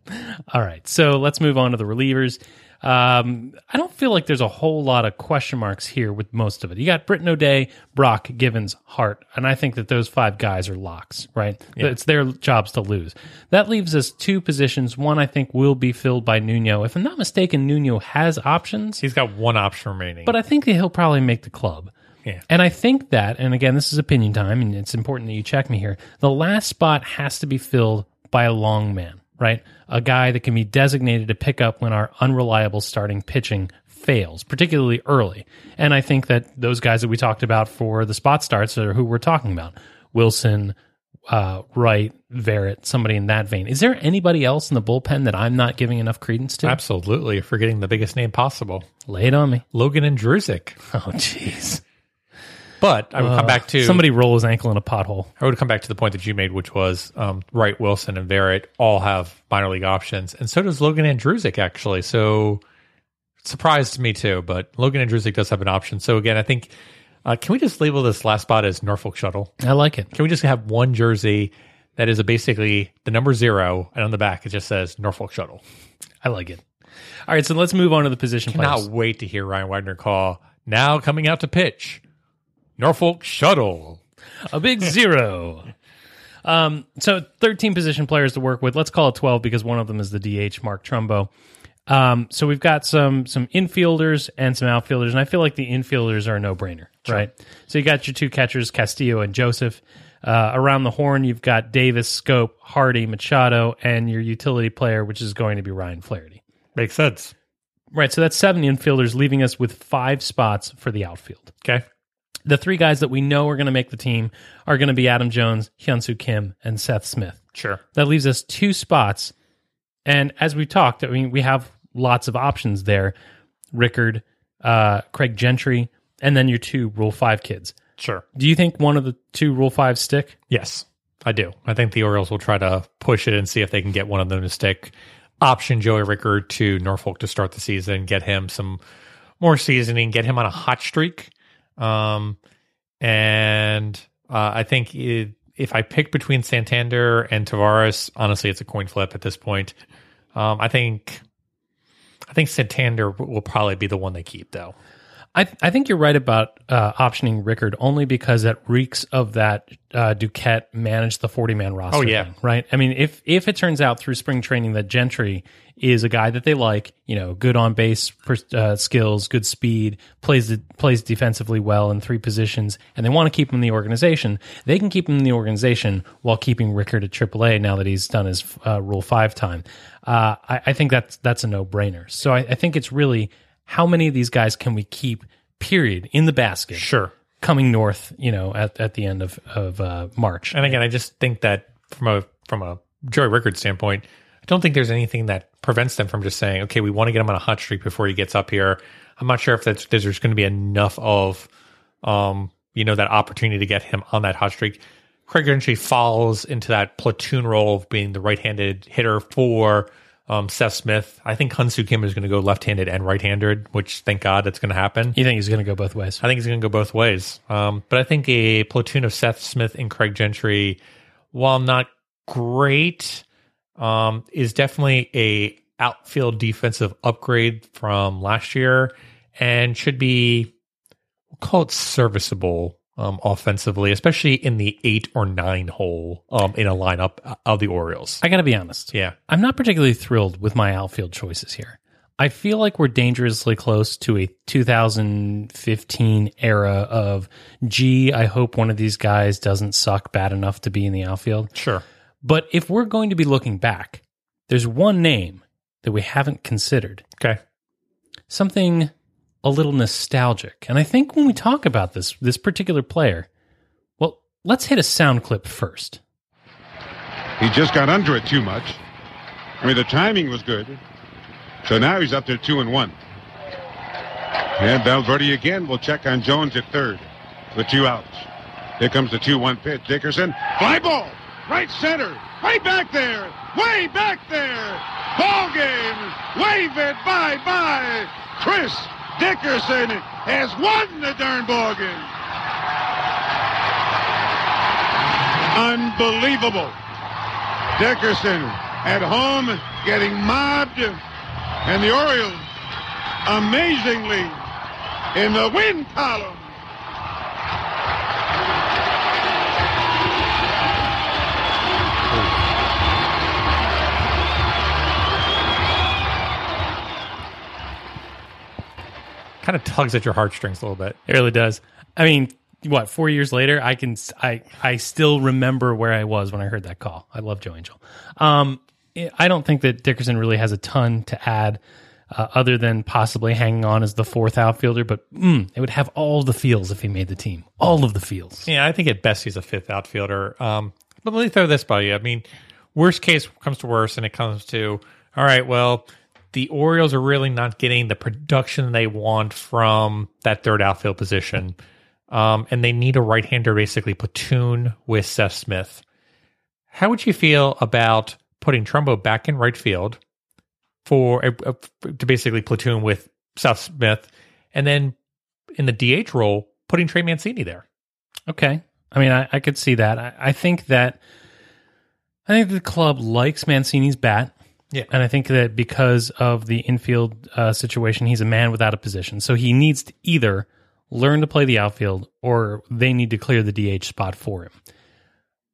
All right. So let's move on to the relievers. Um, I don't feel like there's a whole lot of question marks here with most of it. You got Britton O'Day, Brach, Givens, Hart, and I think that those five guys are locks, right? It's their jobs to lose. That leaves us two positions. One I think will be filled by Nuno. If I'm not mistaken, Nuno has options, He's got one option remaining. but I think that he'll probably make the club. Yeah. And I think that, and again, this is opinion time, and it's important that you check me here. The last spot has to be filled by a long man, right? A guy that can be designated to pick up when our unreliable starting pitching fails, particularly early. And I think that those guys that we talked about for the spot starts are who we're talking about Wilson, uh, Wright, Verrett, somebody in that vein. Is there anybody else in the bullpen that I'm not giving enough credence to? Absolutely. You're forgetting the biggest name possible Lay it on me. Logan Ondrusek. (laughs) Oh, jeez. But I would come back to somebody roll his ankle in a pothole. I would come back to the point that you made, which was um, Wright, Wilson, and Verrett all have minor league options, and so does Logan Ondrusek actually. So surprised me too, but Logan Ondrusek does have an option. So again, I think uh, can we just label this last spot as Norfolk Shuttle? I like it. Can we just have one jersey that is a basically the number zero, and on the back it just says Norfolk Shuttle? I like it. All right, so let's move on to the position I Cannot players. wait to hear Ryan Wagner call now coming out to pitch Norfolk Shuttle. a big zero. Um, so 13 position players to work with. Let's call it 12 because one of them is the DH, Mark Trumbo. Um, so we've got some some infielders and some outfielders, and I feel like the infielders are a no brainer, right? So you got your two catchers, Castillo and Joseph. Uh, around the horn, you've got Davis, Schoop, Hardy, Machado, and your utility player, which is going to be Ryan Flaherty. Makes sense. Right. So that's seven infielders, leaving us with five spots for the outfield. Okay. The three guys that we know are going to make the team are going to be Adam Jones, Hyunsoo Kim, and Seth Smith. Sure. That leaves us two spots. And as we talked, I mean, we have lots of options there. Rickard, uh, Craig Gentry, and then your two Rule 5 kids. Sure. Do you think one of the two Rule 5 stick? Yes, I do. I think the Orioles will try to push it and see if they can get one of them to stick. Option Joey Rickard to Norfolk to start the season, get him some more seasoning, get him on a hot streak. Um, and uh, I think it, if I pick between Santander and Tavarez, honestly, it's a coin flip at this point. Um, I think I think Santander will probably be the one they keep, though. I, I think you're right about uh, optioning Rickard only because that reeks of that uh, Duquette managed the 40 man roster. Oh, yeah. thing, right. I mean, if if it turns out through spring training that Gentry is a guy that they like, you know, good on base per- uh, skills, good speed, plays plays defensively well in three positions, and they want to keep him in the organization, they can keep him in the organization while keeping Rickard at AAA now that he's done his uh, Rule Five time. Uh, I, I think that's that's a no brainer. So I, I think it's really how many of these guys can we keep period in the basket Sure. coming north you know at, at the end of, of uh, march And again, I just think that from a from a Joey Rickard standpoint, I don't think there's anything that prevents them from just saying, okay, we want to get him on a hot streak before he gets up here. I'm not sure if that's there's, there's going to be enough of, um, you know, that opportunity to get him on that hot streak. Craig Gentry falls into that platoon role of being the right-handed hitter for um, Seth Smith. I think Hyunsoo Kim is going to go left-handed and right-handed, which thank God that's going to happen. you think he's going to go both ways I think he's going to go both ways. Um, but I think a platoon of Seth Smith and Craig Gentry, while not great, um, is definitely a outfield defensive upgrade from last year and should be we'll call it serviceable um, offensively, especially in the eight or nine hole um, in a lineup of the Orioles. i gotta be honest Yeah. i'm not particularly thrilled with my outfield choices here i feel like we're dangerously close to a 2015 era of gee i hope one of these guys doesn't suck bad enough to be in the outfield Sure. but if we're going to be looking back there's one name that we haven't considered Okay. something a little nostalgic. And I think when we talk about this this particular player, well, let's hit a sound clip first. He just got under it too much. I mean, the timing was good. So now he's up there two and one. And Valverde again will check on Jones at third with two outs. Here comes the 2-1 pitch. Dickerson, fly ball, right center, way back there, way back there. Ball game, wave it, bye-bye. Chris Dickerson has won the darn ball game. Unbelievable. Dickerson at home getting mobbed, and the Orioles amazingly in the win column. Kind of tugs at your heartstrings a little bit. It really does. I mean, what, 4 years later, I can I I still remember where I was when I heard that call. I love Joe Angel. Um I don't think that Dickerson really has a ton to add uh, other than possibly hanging on as the fourth outfielder, but mm, it would have all the feels if he made the team. All of the feels. Yeah, I think at best he's a fifth outfielder. Um, But let me throw this by you. I mean, worst case comes to worst, and it comes to all right. Well, the Orioles are really not getting the production they want from that third outfield position, um, and they need a right-hander basically platoon with Seth Smith. How would you feel about putting Trumbo back in right field for a, a- to basically platoon with Seth Smith, and then in the DH role putting Trey Mancini there? Okay. I mean, I, I could see that. I, I think that I think the club likes Mancini's bat. Yeah. And I think that because of the infield uh, situation, he's a man without a position. So he needs to either learn to play the outfield or they need to clear the DH spot for him.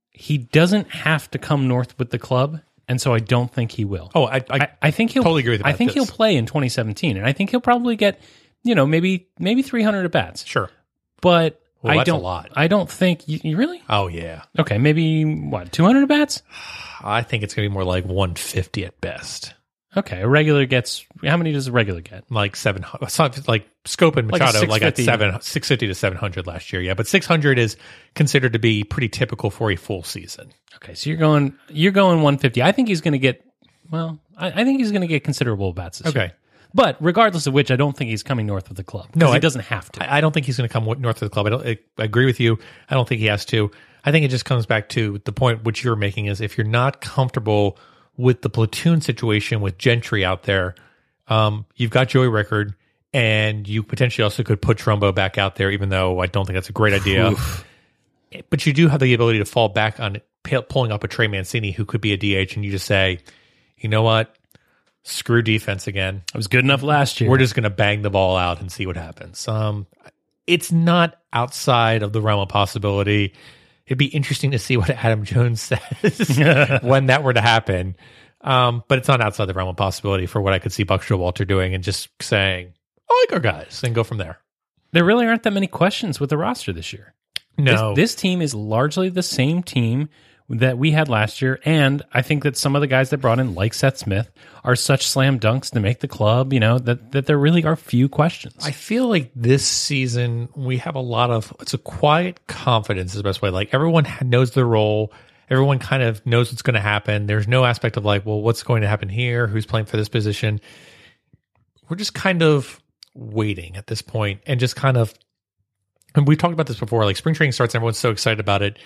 He doesn't have to come north with the club. And so I don't think he will. Oh, I, I, I, I think he'll totally agree with I think this. he'll play in 2017, and I think he'll probably get, you know, maybe maybe 300 at bats. sure. But Well, I that's don't. lot. I don't think you, you really. Oh yeah, Okay, maybe what 200 at bats. (sighs) (sighs) I think it's gonna be more like 150 at best, Okay, a regular gets how many does a regular get? like 700. Like Schoop and Machado like, at 650. seven 650 to 700 last year. Yeah, but 600 is considered to be pretty typical for a full season. Okay, so you're going you're going 150. I think he's going to get. Well, I, I think he's going to get considerable bats this year. Okay. But regardless of which, I don't think he's coming north of the club. No, he I- doesn't have to. I, I don't think he's going to come north of the club. I, don't, I, I agree with you. I don't think he has to. I think it just comes back to the point which you're making is if you're not comfortable with the platoon situation with Gentry out there, um, you've got Joey Rickard, and you potentially also could put Trumbo back out there, even though I don't think that's a great idea. But you do have the ability to fall back on p- pulling up a Trey Mancini who could be a DH, and you just say, you know what? Screw defense again. it was good enough last year. We're just going to bang the ball out and see what happens. Um, it's not outside of the realm of possibility. It'd be interesting to see what (laughs) Adam Jones says (laughs) when that were to happen. Um, but it's not outside the realm of possibility for what I could see Buck Showalter doing and just saying, I like our guys and go from there. there really aren't that many questions with the roster this year. No, This, this team is largely the same team that we had last year. And I think that some of the guys that brought in, like Seth Smith, are such slam dunks to make the club, you know, that, that there really are few questions. I feel like this season we have a lot of it's a quiet confidence is the best way. Like everyone knows their role. Everyone kind of knows what's going to happen. There's no aspect of like, well, what's going to happen here? Who's playing for this position? We're just kind of waiting at this point and just kind of and we've talked about this before. Like spring training starts, and everyone's so excited about it.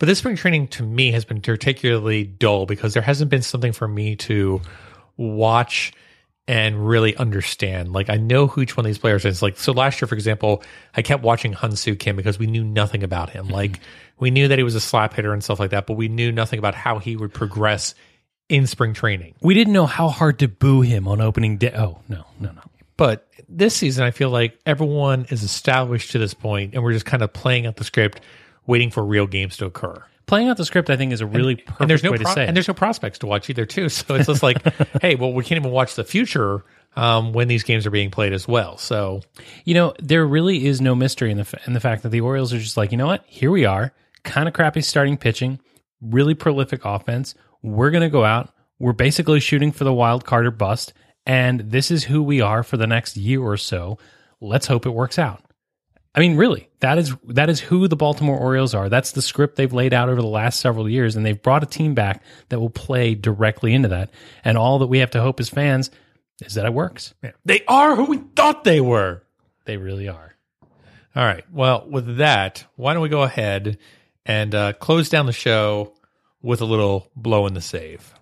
But this spring training to me has been particularly dull because there hasn't been something for me to watch and really understand. Like I know who each one of these players is. Like so last year, for example, I kept watching Hyunsoo Kim because we knew nothing about him. Mm-hmm. Like we knew that he was a slap hitter and stuff like that, but we knew nothing about how he would progress in spring training. we didn't know how hard to boo him on opening day. Oh, no, no, no. But this season, I feel like everyone is established to this point, and we're just kind of playing out the script, waiting for real games to occur. Playing out the script, I think, is a really perfect and there's no way pro- to say and there's no prospects to watch either too. (laughs) So it's just like, (laughs) hey, well, we can't even watch the future um, when these games are being played as well. So You know, there really is no mystery in the f- in the fact that the Orioles are just like, you know what? Here we are, kind of crappy starting pitching, really prolific offense. We're going to go out. We're basically shooting for the wild card or bust, and this is who we are for the next year or so. Let's hope it works out. I mean, really, that is that is who the Baltimore Orioles are. That's the script they've laid out over the last several years, and they've brought a team back that will play directly into that. And all that we have to hope as fans is that it works. they are who we thought they were. They really are. All right. Well, with that, why don't we go ahead and uh, close down the show with a little blow in the save.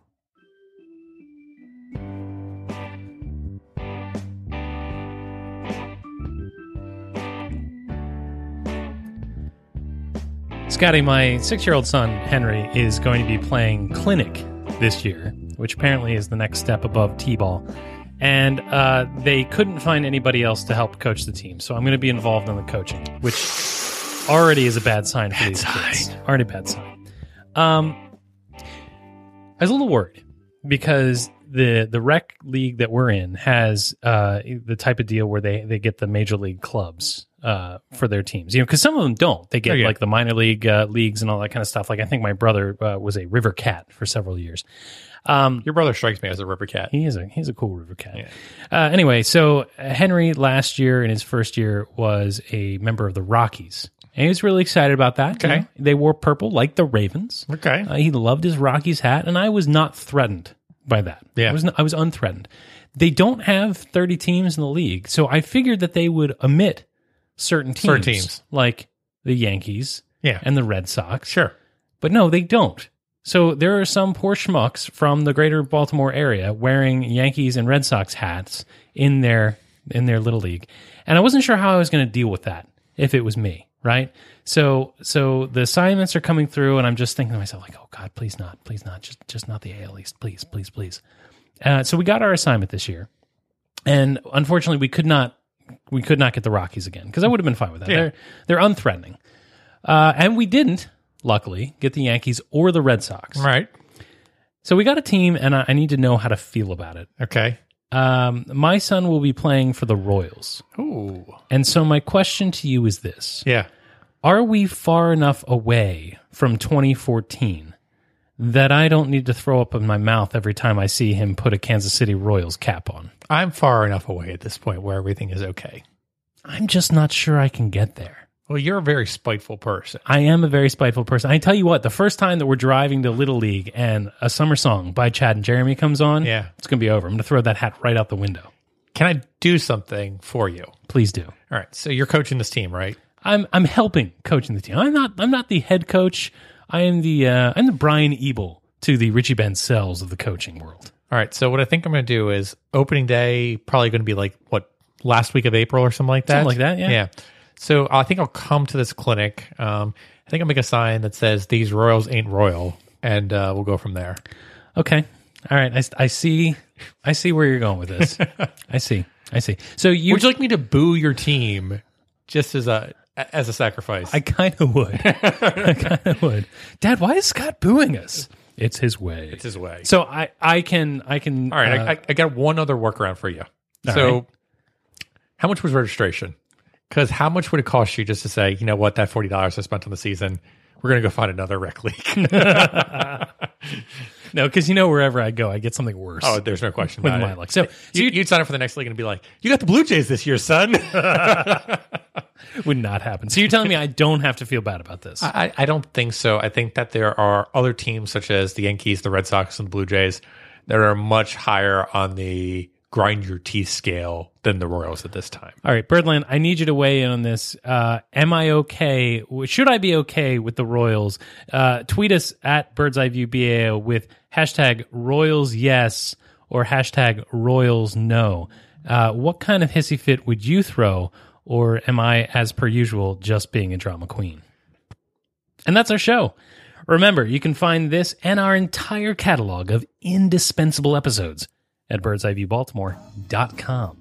Scotty, my six year old son, Henry, is going to be playing clinic this year, which apparently is the next step above T ball. And uh, they couldn't find anybody else to help coach the team. So I'm going to be involved in the coaching, which already is a bad sign for these kids. Already a bad sign. Um, I was a little worried because the the rec league that we're in has uh, the type of deal where they, they get the major league clubs uh, for their teams. You know, because some of them don't. They get Oh, yeah. like the minor league uh, leagues and all that kind of stuff. Like I think my brother uh, was a River Cat for several years. Um, Your brother strikes me as a river cat. he is a he's a cool river cat. Uh, anyway, so uh, Henry last year in his first year was a member of the Rockies, and he was really excited about that. you Okay. know. they wore purple like the Ravens. Okay. Uh, he loved his Rockies hat, and I was not threatened by that. Yeah. I was I was unthreatened. They don't have thirty teams in the league, so I figured that they would omit certain teams, Certain teams. like the Yankees Yeah. and the Red Sox. sure. But no, they don't. So there are some poor schmucks from the greater Baltimore area wearing Yankees and Red Sox hats in their in their little league. And I wasn't sure how I was going to deal with that if it was me, right? So so the assignments are coming through and I'm just thinking to myself like, "Oh god, please not. Please not. Just just not the AL East. Please, please, please." Uh, so we got our assignment this year. And unfortunately, we could not we could not get the Rockies again because I would have been fine with that. Yeah. They're they're unthreatening. Uh, and we didn't, luckily, get the Yankees or the Red Sox. Right. So we got a team, and I, I need to know how to feel about it. Okay. Um, my son will be playing for the Royals. Ooh. And so my question to you is this Yeah. Are we far enough away from 2014 that I don't need to throw up in my mouth every time I see him put a Kansas City Royals cap on? I'm far enough away at this point where everything is okay. I'm just not sure I can get there. Well, you're a very spiteful person. I am a very spiteful person. I tell you what, the first time that we're driving to Little League and a summer song by Chad and Jeremy comes on, Yeah. it's going to be over. I'm going to throw that hat right out the window. Can I do something for you? Please do. All right. So you're coaching this team, right? I'm I'm helping coaching the team. I'm not I'm not the head coach. I am the uh, I'm the Brian Ebel to the Richie Bancells of the coaching world. All right. So what I think I'm going to do is opening day, probably going to be like what last week of April or something like that. Something like that, yeah. Yeah. So I think I'll come to this clinic. Um, I think I'll make a sign that says "These Royals ain't royal," and uh, we'll go from there. Okay. All right. I, I see I see where you're going with this. (laughs) I see. I see. So you Would you like me to boo your team just as a as a sacrifice? I kind of would. (laughs) I kind of would. Dad, why is Scott booing us? It's his way. it's his way. So I I can I can All right, uh, I, I, got one other workaround for you. So, right. how much was registration? Because how much would it cost you just to say, you know what, that forty dollars I spent on the season, we're going to go find another rec league. (laughs) (laughs) no because you know wherever I go I get something worse. oh, there's no question with about my it. luck. So, so You, you, you'd sign up for the next league and be like, "You got the Blue Jays this year, son." (laughs) (laughs) would not happen. So you're telling me I don't have to feel bad about this? I, I don't think so. I think that there are other teams such as the Yankees, the Red Sox, and the Blue Jays that are much higher on the grind your teeth scale than the Royals at this time. All right, Birdland, I need you to weigh in on this. Uh, am I okay? Should I be okay with the Royals? Uh, tweet us at Bird's Eye View BAO with hashtag Royals yes or hashtag Royals no. Uh, what kind of hissy fit would you throw, or am I, as per usual, just being a drama queen? And that's our show. Remember, you can find this and our entire catalog of indispensable episodes at birdseyeviewbaltimore.com.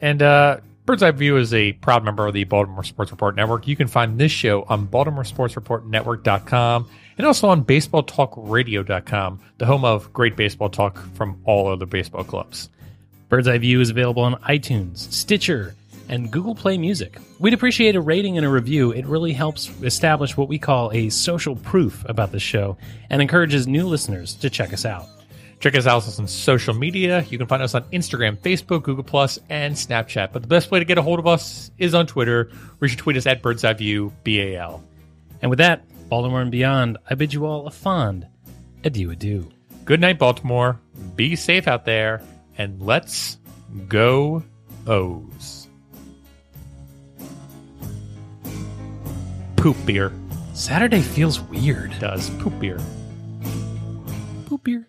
And uh, Bird's Eye View is a proud member of the Baltimore Sports Report Network. You can find this show on BaltimoreSportsReportNetwork.com and also on BaseballTalkRadio.com, the home of great baseball talk from all other baseball clubs. Bird's Eye View is available on iTunes, Stitcher, and Google Play Music. We'd appreciate a rating and a review. It really helps establish what we call a social proof about the show and encourages new listeners to check us out. Check us out on social media. You can find us on Instagram, Facebook, Google Plus, and Snapchat. But the best way to get a hold of us is on Twitter, where you should tweet us at Bird's Eye View BAL. And with that, Baltimore and beyond, I bid you all a fond adieu adieu. Good night, Baltimore. Be safe out there, and let's go O's. Poop beer Saturday feels weird. does poop beer. Poop beer.